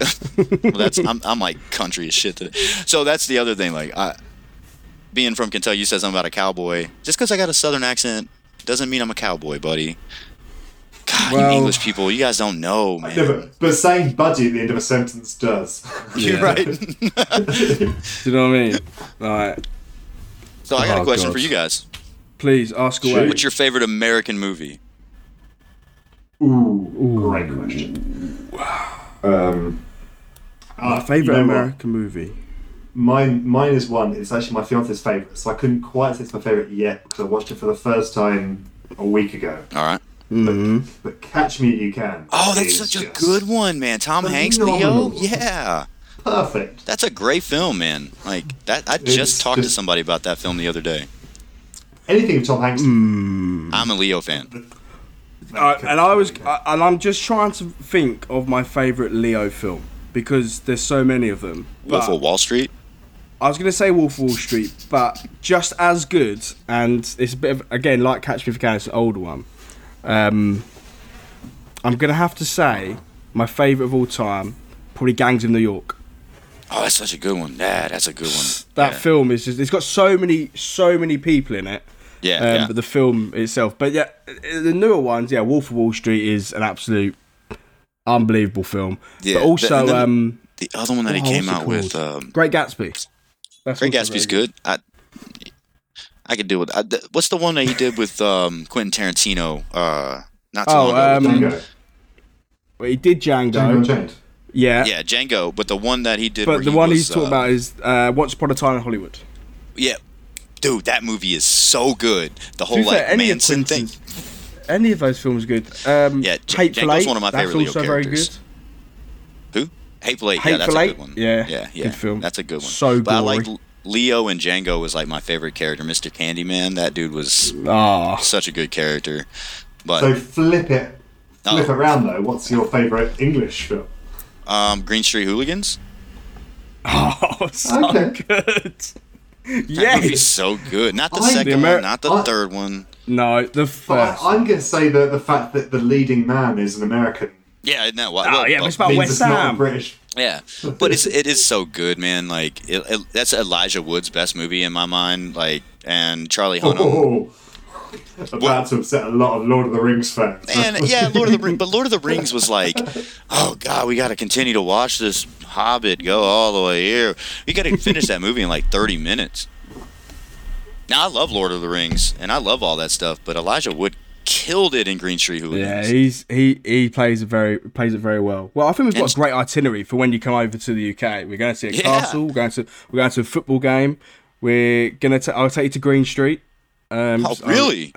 well, that's I'm, I'm like country as shit today. So that's the other thing. Like, I, being from Kentucky, you said something about a cowboy. Just because I got a southern accent doesn't mean I'm a cowboy, buddy. God, Well- you English people, you guys don't know, man. No, but, but saying budgie at the end of a sentence does. You're Yeah. right. Do you know what I mean? Alright. so I got Oh, a question God. for you guys. Please ask away. What's your favorite American movie? Ooh, great question. Um, My uh, favourite you know what? American movie. Mine, mine is one. It's actually my fiance's favorite, so I couldn't quite say it's my favorite yet because I watched it for the first time a week ago. All right. Mm-hmm. But Catch Me If You Can. Oh, that's such a good one, man. Tom Hanks, Leo. Yeah, Perfect. that's a great film, man. Like that. I It's just talked to somebody about that film the other day. Anything with Tom Hanks. Mm. I'm a Leo fan. Uh, and I was, I, and I'm just trying to think of my favourite Leo film because there's so many of them. Wolf of Wall Street. I was going to say Wolf of Wall Street, but just as good, and it's a bit of again like Catch Me If You Can. It's an older one. Um, I'm going to have to say my favourite of all time, probably Gangs of New York. Oh, that's such a good one. Yeah, that's a good one. That yeah. film is just, it's got so many, so many people in it. Yeah, um, yeah. but the film itself. But yeah, the newer ones, yeah, Wolf of Wall Street is an absolute unbelievable film. Yeah, but also, the- the- um, the other one that he Oh, came what's it out with. Um, Great Gatsby. That's Great Gatsby's very good. I I could deal with. I, th- what's the one that he did with um, Quentin Tarantino? Uh, not too Oh, long ago. um, Django. Well, he did Django. Django Yeah. yeah, Django. But the one that he did. where But the he one was, he's talking uh, about is uh, Once Upon a Time in Hollywood. Yeah, dude, that movie is so good. The whole be fair, like any of Manson thing. Any of those films good. Um, Yeah, J- Hateful Django's Eight, one of my that's favorite also very good. Who? Hateful Eight. Yeah, that's Hateful a good one. Yeah, yeah, yeah. good film. That's a good one. So But I like. Leo and Django was like my favorite character. Mr. Candyman. That dude was Ah, such a good character. But So flip it, flip Oh. it around though. What's your favourite English film? um, Green Street Hooligans. oh, so Okay. good. That movie's Yes. so good. Not the I- second The Amer- one, not the I- third one. No, the But first. I, I'm going to say that the fact that the leading man is an American Yeah, isn't that what? Oh, well, yeah, but well, it's about West it's not a Ham. British. Yeah, but it's it is so good, man. Like it, it, that's Elijah Wood's best movie in my mind. Like and Charlie Hunnam. Oh, about to upset a lot of Lord of the Rings fans. And yeah, Lord of the Rings, but Lord of the Rings was like, oh god, we got to continue to watch this Hobbit go all the way here. We got to finish that movie in like thirty minutes. Now I love Lord of the Rings and I love all that stuff, but Elijah Wood killed it in Green Street Yeah, he's he he plays it very plays it very well. Well, I think we've got And- a great itinerary for when you come over to the UK. We're going to see a Yeah. castle. We're going to we're going to a football game. We're gonna ta- I'll take you to Green Street. Um, Oh so- really?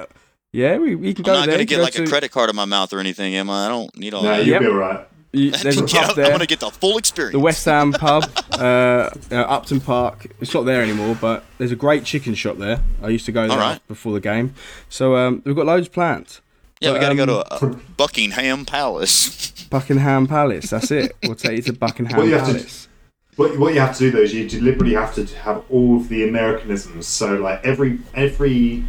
yeah, we, we can go I'm not there. gonna get go like a credit card in my mouth or anything, am I? I don't need all no, that. you'll Yep. be alright. you- there's a Yeah, pub I there. want to get the full experience. the West Ham pub, uh, uh, Upton Park. It's not there anymore, but there's a great chicken shop there. I used to go there Alright. before the game. So um, we've got loads planned. yeah, we but, got to go um, to uh, Buckingham Palace. Buckingham Palace. That's it. We'll take you to Buckingham Well, you have to- Palace. What, what you have to do though is you deliberately have to have all of the Americanisms. So like every every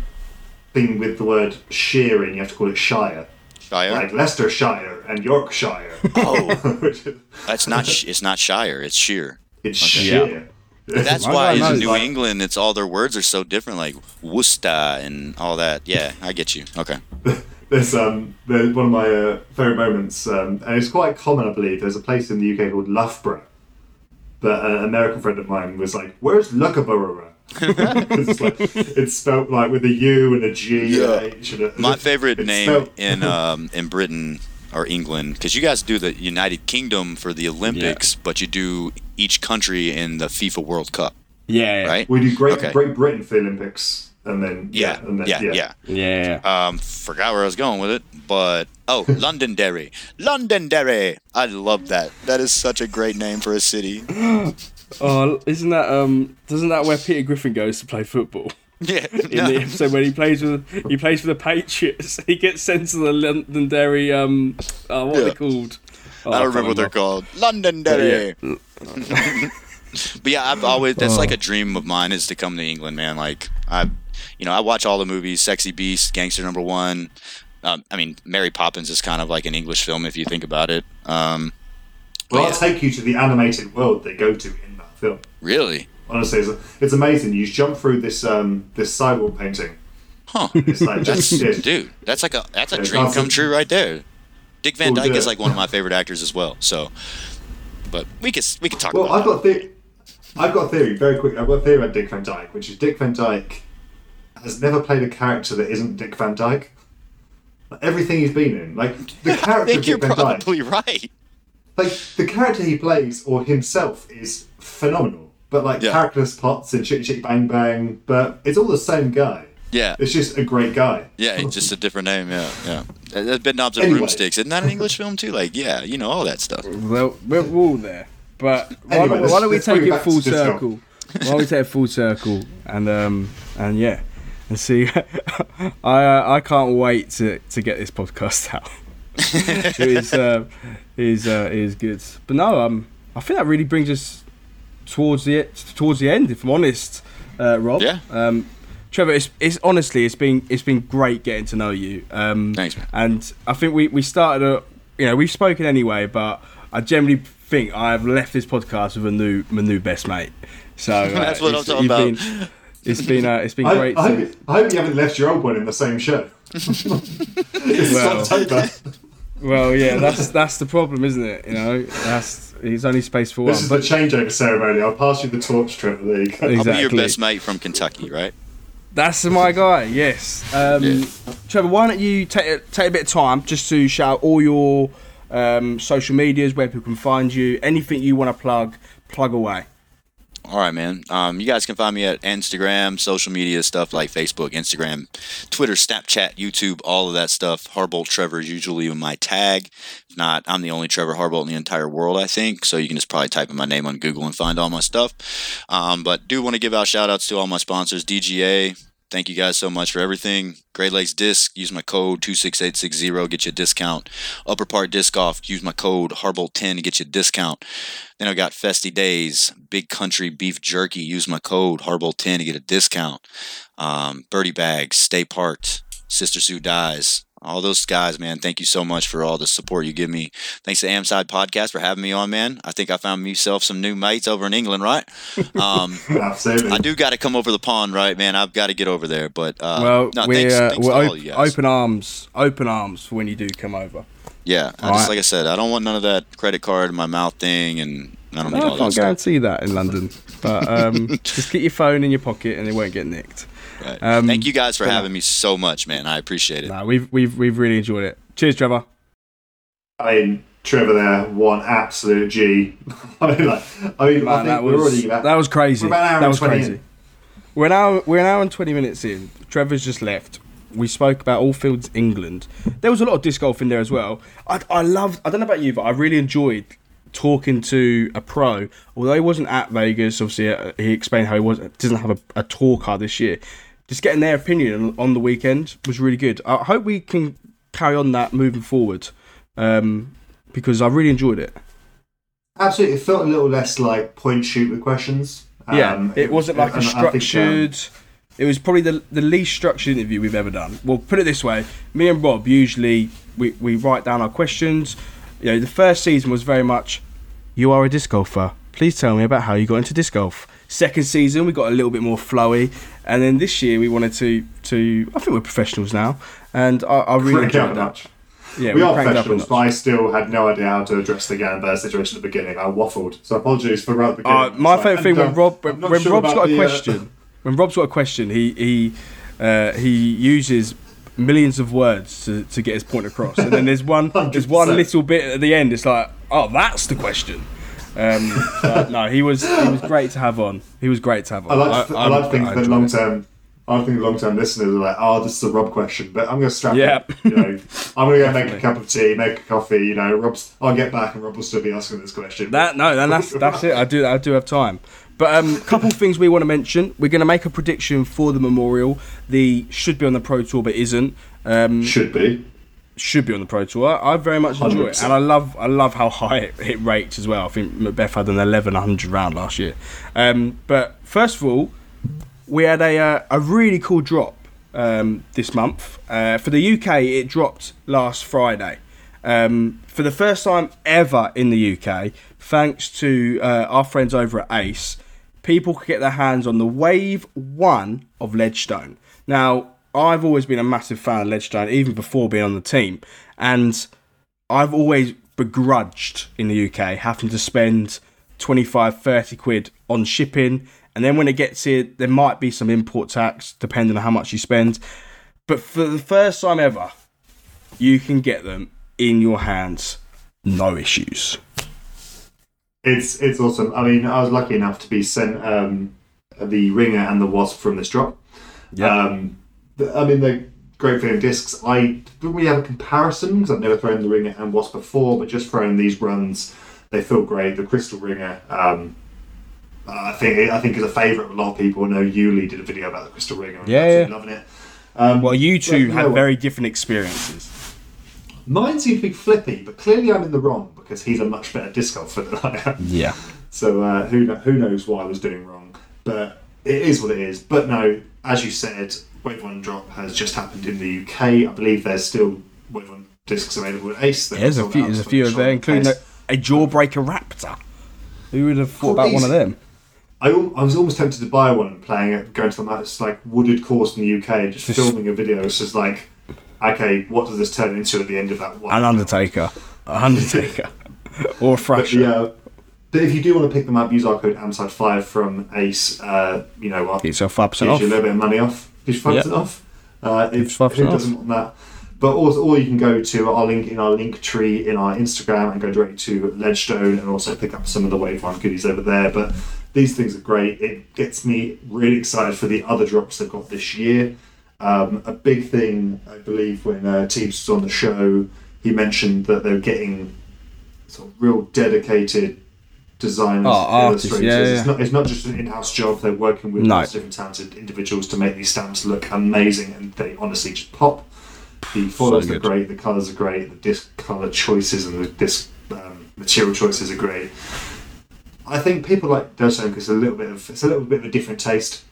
thing with the word shire in, you have to call it Shire. Shire. Like Leicestershire and Yorkshire. Oh, that's not. sh- It's not Shire. It's Sheer. it's Okay. Shire. That's Why why do I in New that? England, it's all their words are so different, like Worcester and all that. Yeah, I get you. Okay. There's um there's one of my uh, favorite moments, um, and it's quite common, I believe. There's a place in the UK called Loughborough, but an American friend of mine was like, "Where's Loughborough?" it's like it's spelt like with a U and a G Yeah. and a H and a, My favorite name spelt- in um, in Britain or England, because you guys do the United Kingdom for the Olympics, but you do each country in the FIFA World Cup, Yeah. right? we do Great Okay. Great Britain for the Olympics, and then Yeah, and then, yeah, yeah. Yeah. Um, forgot where I was going with it, but oh, Londonderry, Londonderry. I love that. That is such a great name for a city. Oh, isn't that um? Doesn't that where Peter Griffin goes to play football? Yeah. In no. the episode when he plays with he plays for the Patriots, he gets sent to the Londonderry um. Uh, what are they called? Oh, I don't remember what they're can't called. Londonderry. but yeah, I've always that's like a dream of mine is to come to England, man. Like I, you know, I watch all the movies, Sexy Beast, Gangster Number One. Um, I mean, Mary Poppins is kind of like an English film if you think about it. Um, Well, Yeah. I'll take you to the animated world they go to in that film. really, Honestly, it's, it's amazing. You jump through this um this sidewalk painting. huh? It's like That's yeah, dude. That's like a that's a Yeah, dream come true right there. Dick Van We'll Dyke is like one of my favorite actors as well. So, but we could we could talk Well, about I've got the- I've got a theory very quick. I've got a theory about Dick Van Dyke, which is Dick Van Dyke has never played a character that isn't Dick Van Dyke. Like, everything he's been in, like the that. I character of think you're Dick Van Dyke, probably right. like the character he plays or himself is phenomenal. But like Yeah. characterless plots and Chitty Chitty Bang Bang, but it's all the same guy. Yeah, It's just a great guy. Yeah, just a different name. Yeah, yeah. Uh, Bed knobs and Anyway. broomsticks. Isn't that an English film too? Like, yeah, you know all that stuff. Well, we're, we're all there. But why, Anyway, don't, why don't we take it it full circle? why don't we take it full circle and um and yeah and see? I uh, I can't wait to, to get this podcast out. it is uh, it is uh, it is good. But no, um, I think that really brings us towards the towards the end. If I'm honest, uh, Rob. Yeah. Um, Trevor, it's, it's honestly it's been it's been great getting to know you. Um, Thanks, man. And I think we we started a you know we've spoken anyway, but I generally think I've left this podcast with a new my new best mate. So uh, That's what I'm talking about. Been, it's been uh, it's been I, great. I, to- hope, I hope you haven't left your old one in the same show. it's Well. October. Well, yeah, that's that's the problem, isn't it? You know, that's he's only space for This one. This is But the changeover ceremony. I'll pass you the torch, Trevor. There you go. I'll be your best mate from Kentucky, right? That's my guy. Yes. Um, Yeah. Trevor, why don't you take a- take a bit of time just to shout all your um, social medias, where people can find you, anything you want to plug, plug away. All right, man. Um, you guys can find me at Instagram, social media stuff like Facebook, Instagram, Twitter, Snapchat, YouTube, all of that stuff. Harbolt Trevor is usually my tag. If not, I'm the only Trevor Harbolt in the entire world, I think. So you can just probably type in my name on Google and find all my stuff. Um, but do want to give out shout outs to all my sponsors, DGA. Thank you guys so much for everything. Great Lakes Disc, use my code 26860, get you a discount. Upper Part Disc Off, use my code Harbolt10 to get you a discount. Then I got Festy Days, Big Country Beef Jerky. Use my code Harbolt10 to get a discount. Um, Birdie Bags, Stay Parked, Sister Sue Dies. All those guys, man, thank you so much for all the support you give me. Thanks to Amside Podcast for having me on, man. I think I found myself some new mates over in England, right? Um, Absolutely. I do got to come over the pond, right, man? I've got to get over there. But uh, well, no, we're thanks, uh, thanks we're to all op- you guys. open arms, open arms for when you do come over. Yeah, I just right. like I said, I don't want none of that credit card in my mouth thing, and I don't need No, all I that can't stuff. guarantee that in London, but um, just get your phone in your pocket and it won't get nicked. Right. Um, Thank you guys for but no. having me so much, man. I appreciate it. No, we've we've we've really enjoyed it. Cheers, Trevor. I mean, Trevor there, one absolute G. I mean, like, I mean, I think that we're was already about. that was crazy. we're about an hour that and was 20 crazy. in. We're an hour we're an hour and twenty minutes in. Trevor's just left. We spoke about All Fields England. There was a lot of disc golf in there as well. I I love. I don't know about you, but I really enjoyed talking to a pro. Although he wasn't at Vegas, obviously uh, he explained how he was doesn't have a, a tour car this year. Just getting their opinion on the weekend was really good. I hope we can carry on that moving forward um, because I really enjoyed it. Absolutely, it felt a little less like point shoot with questions. Yeah, Um, it wasn't like a I think, um, structured. it was probably the the least structured interview we've ever done. Well, put it this way: me and Rob usually we, we write down our questions. You know, the first season was very much, "You are a disc golfer. Please tell me about how you got into disc golf." Second season, we got a little bit more flowy, and then this year we wanted to to. I think we're professionals now, and I, I really crank enjoyed a that. notch. Yeah, we are a professionals, but I still had no idea how to address the Gambler situation at the beginning. I waffled, so apologies for right at the beginning. Uh, my It's like, favourite thing when um, Rob when, when sure Rob's got a the, uh, question when Rob's got a question he he uh, he uses millions of words to, to get his point across and then there's one there's one little bit at the end it's like oh that's the question um, but no he was he was great to have on he was great to have on I like, to, I, like to think that long term. I think long term listeners are like, "Oh, this is a Rob question," but I'm going to strap. Yeah. it, you know, I'm going to go make a cup of tea, make a coffee. You know, Rob's. I'll get back, and Rob will still be asking this question. That no, then that's that's it. I do I do have time. But um, couple of things we want to mention. We're going to make a prediction for the memorial. The should be on the pro tour, but isn't. Um, should be. Should be on the Pro Tour. I very much enjoy it, 100%. and I love I love how high it, it rates as well. I think McBeth had an 1100 round last year. Um, but first of all, we had a uh, a really cool drop um, this month uh, for the UK. It dropped last Friday. Um, for the first time ever in the UK, thanks to uh, our friends over at Ace, people could get their hands on the Wave 1 of Ledgestone. Now, I've always been a massive fan of Ledgestone, even before being on the team, and I've always begrudged in the UK having to spend 25, 30 quid on shipping, and then when it gets here, there might be some import tax depending on how much you spend. But for the first time ever, you can get them in your hands, no issues. It's it's awesome. I mean, I was lucky enough to be sent um, the ringer and the wasp from this drop. Um, the- I mean, they're great feeling discs. I don't really have a comparison because I've never thrown the ringer and wasp before, but just throwing these runs, they feel great. The crystal ringer, um, I think I think is a favourite of a lot of people. I know Yuli did a video about the crystal ringer. and Yeah, yeah. loving it. Um, Well, you Well, two you know had very different experiences. mine seems to be flippy, but clearly I'm in the wrong because he's a much better disc golfer than I am. Yeah. So uh, who who knows what I was doing wrong? But it is what it is. But no, as you said, Wave One drop has just happened in the UK. I believe there's still Wave One discs available at Ace. There's a few. There's a few of there, shop including a, a Jawbreaker Raptor. Who would have thought Cool, about one of them? I, I was almost tempted to buy one, playing it, going to the most like wooded course in the UK, and just, Just- filming a video. It's just like okay, what does this turn into at the end of that one? An Undertaker. An Undertaker. or a Thrasher. yeah, but if you do want to pick them up, use our code AMSIDE5 from Ace. Uh, you know what? Get yourself 5% Gives you a little bit of money off. Gives you Yeah. off. Uh, if, Gives 5% who doesn't want that? But also, or you can go to our link in our link tree in our Instagram and go directly to Ledgestone and also pick up some of the Wave One goodies over there. But these things are great. It gets me really excited for the other drops they've got this year. Um, a big thing, I believe, when uh, Teebs was on the show, he mentioned that they're getting sort of real dedicated designers, Oh, illustrators. yeah, yeah. It's not it's not just an in-house job. They're working with No. different talented individuals to make these stamps look amazing, and they honestly just pop. The foils are great, the colours are great, the disc colour choices and the disc um, material choices are great. I think people like Dustone because it's a little bit of it's a little bit of a different taste.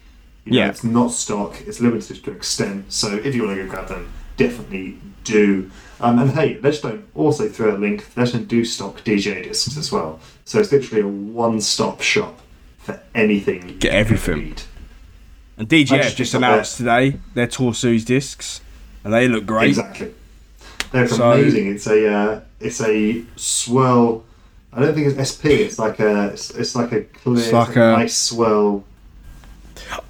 You know, Yeah. it's not stock. It's limited to an extent. So if you want to go grab them, definitely do. Um, and hey, Ledgestone also through a link. Ledgestone do stock DJ discs as well. So it's literally a one-stop shop for anything. you Get everything. need. And DJF I just, announced today their Tour Series discs. And they look great. Exactly. They're So- amazing. It's a uh, it's a swirl. I don't think it's SP. It's like a it's, it's like a clear, It's like a- nice swirl.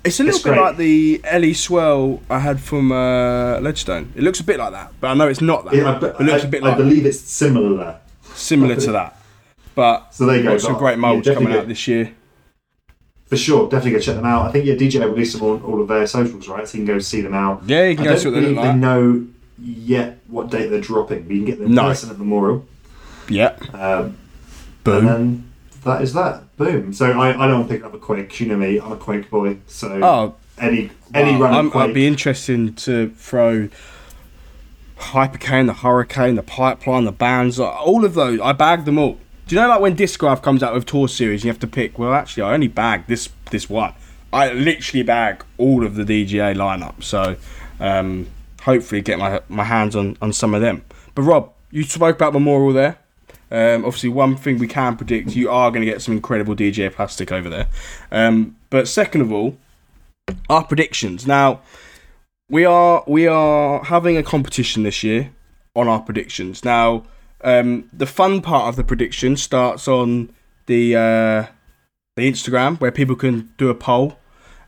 It's a little It's bit great. like the Ellie Swell I had from uh, Ledgestone. It looks a bit like that, but I know it's not that. Yeah, I, it looks I- a bit I like believe it's similar. similar to that. But So there you go. some great yeah, molds definitely coming go- out this year. For sure, definitely go check them out. I think yeah, DJ released them on all of their socials, right? So you can go see them out. Yeah, you can I go don't see what they believe look they like. know yet what date they're dropping, but you can get them in No. person at Memorial. Yeah. Um, Boom. And then that is that. Boom. So I, I don't pick up a Quake. You know me, I'm a Quake boy. So Oh, any any wow. run I'm, of Quake. I'd be interested to throw Hypercane, the Hurricane, the Pipeline, the Bands, all of those. I bagged them all. Do you know like when Discraft comes out with Tour Series, you have to pick? Well, actually, I only bagged this this one. I literally bag all of the DGA lineup. So um, hopefully get my my hands on on some of them. But Rob, you spoke about Memorial there. Um, obviously, one thing we can predict, you are going to get some incredible DGA plastic over there. Um, but second of all, our predictions. Now, we are we are having a competition this year on our predictions. Now, um, the fun part of the prediction starts on the uh, the Instagram where people can do a poll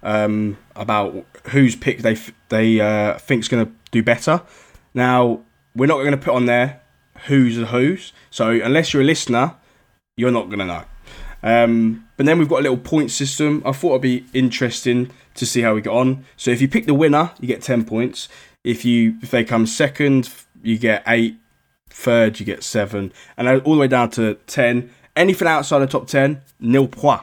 um, about whose pick they f- they uh, think's going to do better. Now, we're not going to put on there who's the who's. So unless you're a listener, you're not going to know. Um, but then we've got a little point system. I thought it'd be interesting to see how we get on. So if you pick the winner, you get ten points. If you if they come second, you get eight. Third, you get seven, and all the way down to ten. Anything outside the top ten, nil point.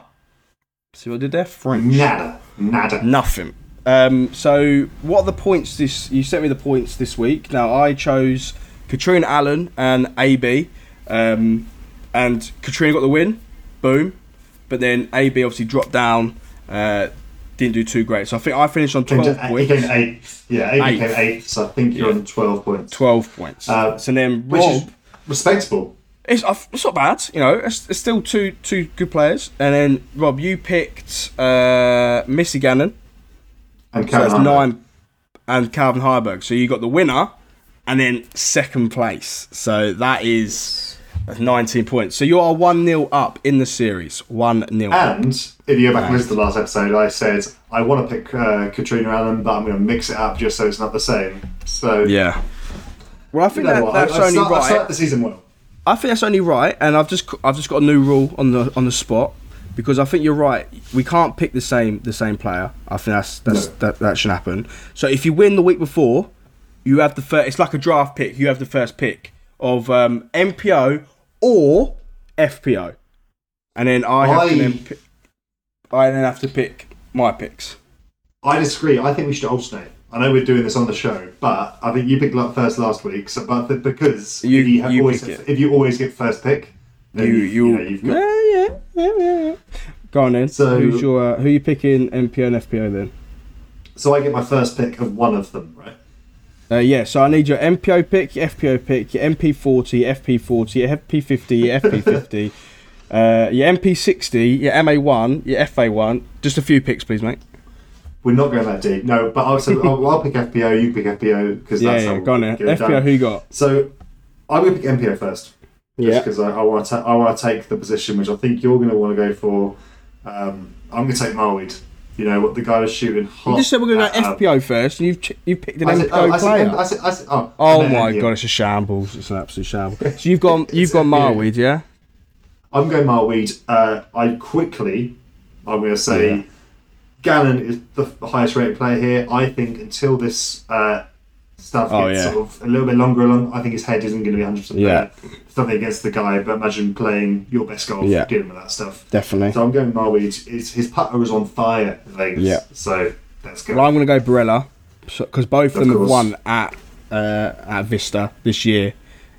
See what I did there? French. nada, nada. Nothing. Um, so what are the points this? You sent me the points this week. Now I chose Catrina Allen and AB, um, and Catrina got the win. Boom. But then AB obviously dropped down. Uh, didn't do too great. So I think I finished on twelve to, he points. came eighth. Yeah, eight Eighth. came eighth. So I think you're Yeah. on twelve points, Twelve points. Uh, so then Rob. respectable. It's, it's not bad, you know. It's, it's still two two good players. And then Rob, you picked uh, Missy Gannon, And so that's nine, and Calvin Heimburg. So you got the winner, and then second place. So that is nineteen points. So you are one 0 up in the series. One 0 And if you go back and listen to the last episode, I said I want to pick uh, Catrina Allen, but I'm going to mix it up just so it's not the same. So Yeah. Well, I think you know that, that's I, I only start, I right. started the season well. I think that's only right, and I've just I've just got a new rule on the on the spot because I think you're right. We can't pick the same the same player. I think that's that's No. that that should happen. So if you win the week before, you have the first. It's like a draft pick. You have the first pick of um, MPO or FPO, and then I have to I- then pick, I then have to pick my picks. I disagree. I think we should alternate. I know we're doing this on the show, but I think you picked luck first last week. So, but because You- if you, have you always it. if you always get first pick, then You you, you, know, you've got, yeah, yeah, yeah, yeah. Go on then. So- who's your uh, who you picking MPO and FPO then? so I get my first pick of one of them, right? Uh, yeah, so I need your MPO pick, your FPO pick, your MP40, FP40, your FP50, your FP50, uh, your MP60, your MA1, your FA1. Just a few picks, please, mate. we're not going that deep. No, but I'll, so I'll, I'll pick FPO. You pick FPO because Yeah, that's yeah, how go on we'll then. get it FPO, done. who you got? So I'm going to pick MPO first. Yeah. because I, I want to I want to take the position which I think you're going to want to go for. Um, I'm going to take Marwede. You know what the guy was shooting hot. You just said we're going to go um, FPO first, and you've ch- you picked an said, MPO oh, player. I said, I said, oh, oh my god, it's a shambles! It's an absolute shambles. So you've gone, you've gone Marwede, yeah? I'm going Marwede. Uh, I quickly, I'm going to say, Yeah. Gannon is the highest rated player here. I think until this uh, stuff Oh, gets yeah. sort of a little bit longer along, I think his head isn't going to be 100 percent Yeah. there. It's nothing against the guy, but imagine playing your best golf, Yeah. dealing with that stuff. Definitely. So I'm going Marwede. His, his putter was on fire in Vegas. Yeah. So let's go. Well, I'm going to go Barela because both of them have won at uh, at Vista this year.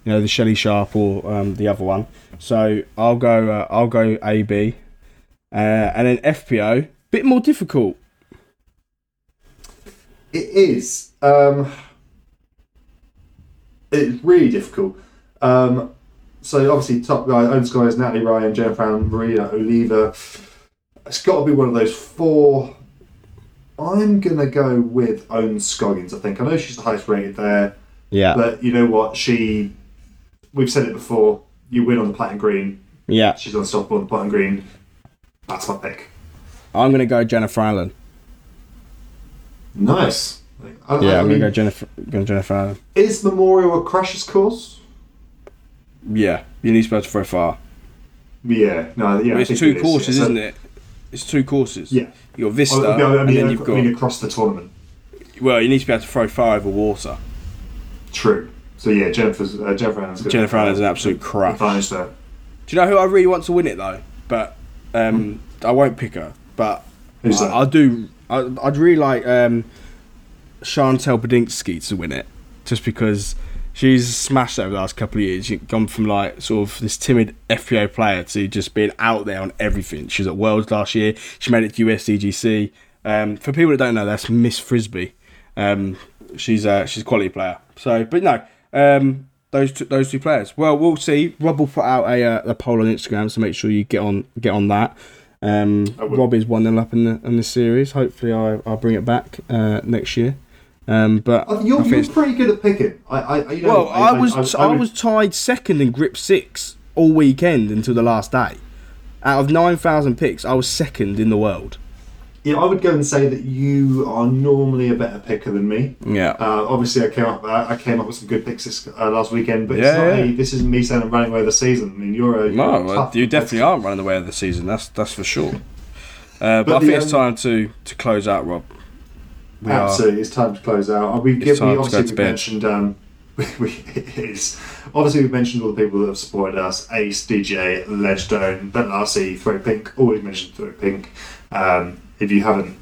You know the Shelley Sharp or um, the other one. So I'll go. Uh, I'll go AB, uh, and then FPO. Bit more difficult. It is. Um, it's really difficult. Um, so obviously, top guy, own guys, Natalie Ryan, Jennifer Allen, Maria Oliva. It's got to be one of those four. I'm gonna go with Ohn Scoggins. I think I know she's the highest rated there, Yeah. but you know what? She, we've said it before. You win on the platinum green. yeah. She's unstoppable on the platinum green. That's my pick. I'm going to go Jennifer Allen. Nice. I, Yeah, I I'm mean, going to go Jennifer. Go Jennifer Allen. is Memorial a crashes course? Yeah, you need to be able to throw far. Yeah, no, yeah. I it's two it is, courses, yeah. So- isn't it? It's two courses. Yeah. You got Vista, I mean, I and then you've got. mean across the tournament. well, you need to be able to throw far over water. True. So yeah, Jennifer's uh, Jennifer. Jennifer Allen's an absolute crap. Do you know who I really want to win it though? But um, I won't pick her. But Who's I, that? I do. I, I'd really like um, Chantel Badinsky to win it, just because she's smashed over the last couple of years. She's gone from like sort of this timid FPO player to just being out there on everything. She was at Worlds last year. She made it to USDGC. Um, for people that don't know, that's Miss Frisbee. Um, she's a she's a quality player. So, but no, um, those two, those two players. Well, we'll see. Rob will put out a, uh, a poll on Instagram, so make sure you get on get on that. Um, Rob is one 0 up in the in the series. Hopefully, I, I'll bring it back uh, next year. Um, but I you're, I you're pretty good at picking. I, I you know, well, I, was I, would- was tied second in grip six all weekend until the last day. Out of nine thousand picks, I was second in the world. yeah, I would go and say that you are normally a better picker than me. Yeah. Uh, obviously, I came up I I came up with some good picks this uh, last weekend, but Yeah, it's not yeah. a, this isn't me saying I'm running away with the season. I mean, you're a you're No, a well, you definitely aren't running away with the season. That's that's for sure. Uh, but, But I think it's um, time to, to close out, Rob. We are- Absolutely, it's time to close out. Uh, given, time to obviously go to we've bed. mentioned um, we, we, it is obviously we've mentioned all the people that have supported us: Ace, DJ, Ledgestone, Ben Larcy, Throw Pink. Always mentioned Throw Pink. Um, if you haven't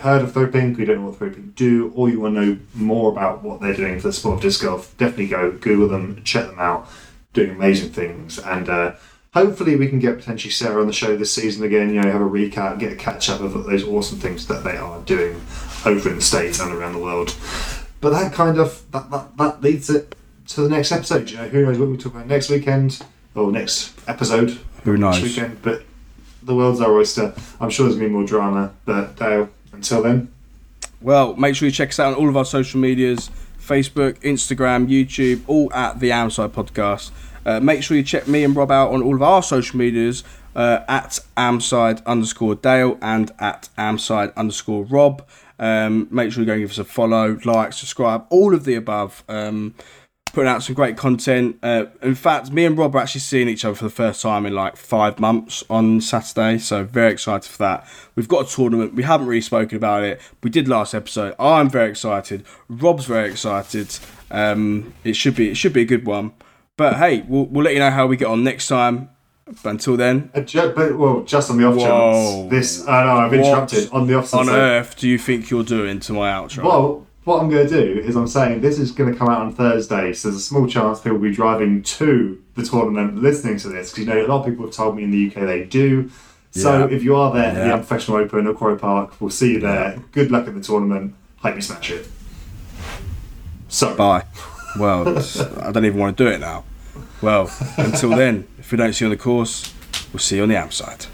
heard of Throw Pink, you don't know what Throw Pink do, or you want to know more about what they're doing for the sport of disc golf, definitely go Google them, check them out. Doing amazing things, and uh, hopefully we can get potentially Sarah on the show this season again. You know, have a recap, get a catch up of those awesome things that they are doing over in the states and around the world. But that kind of that that, that leads it to the next episode. You know, who knows what we talk about next weekend or next episode Who knows? next weekend. But the world's our oyster. I'm sure there's gonna be more drama. But Dale, until then, Well, make sure you check us out on all of our social medias Facebook, Instagram, YouTube, all at the Amside Podcast. Uh, make sure you check me and Rob out on all of our social medias uh, at Amside underscore Dale and at Amside underscore Rob. Um, make sure you go and give us a follow, like, subscribe, all of the above. Um, putting out some great content. Uh, in fact, me and Rob are actually seeing each other for the first time in like five months on Saturday, so very excited for that. We've got a tournament. We haven't really spoken about it. We did last episode. I'm very excited. Rob's very excited. Um, it should be it should be a good one. But hey, we'll, we'll let you know how we get on next time. But until then, uh, ju- but well, just on the off Whoa. chance, this I know I've interrupted on the off chance, on earth do you think you're doing to my outro? Well, what I'm going to do is I'm saying this is going to come out on Thursday, so there's a small chance people will be driving to the tournament listening to this because you know a lot of people have told me in the UK they do. So Yeah. if you are there at Yeah. the Unprofessional Open or Quarry Park, we'll see you there. Good luck at the tournament. Hope you smash it. So Bye. Well, I don't even want to do it now. Well, until then, if we don't see you on the course, we'll see you on the Am Side.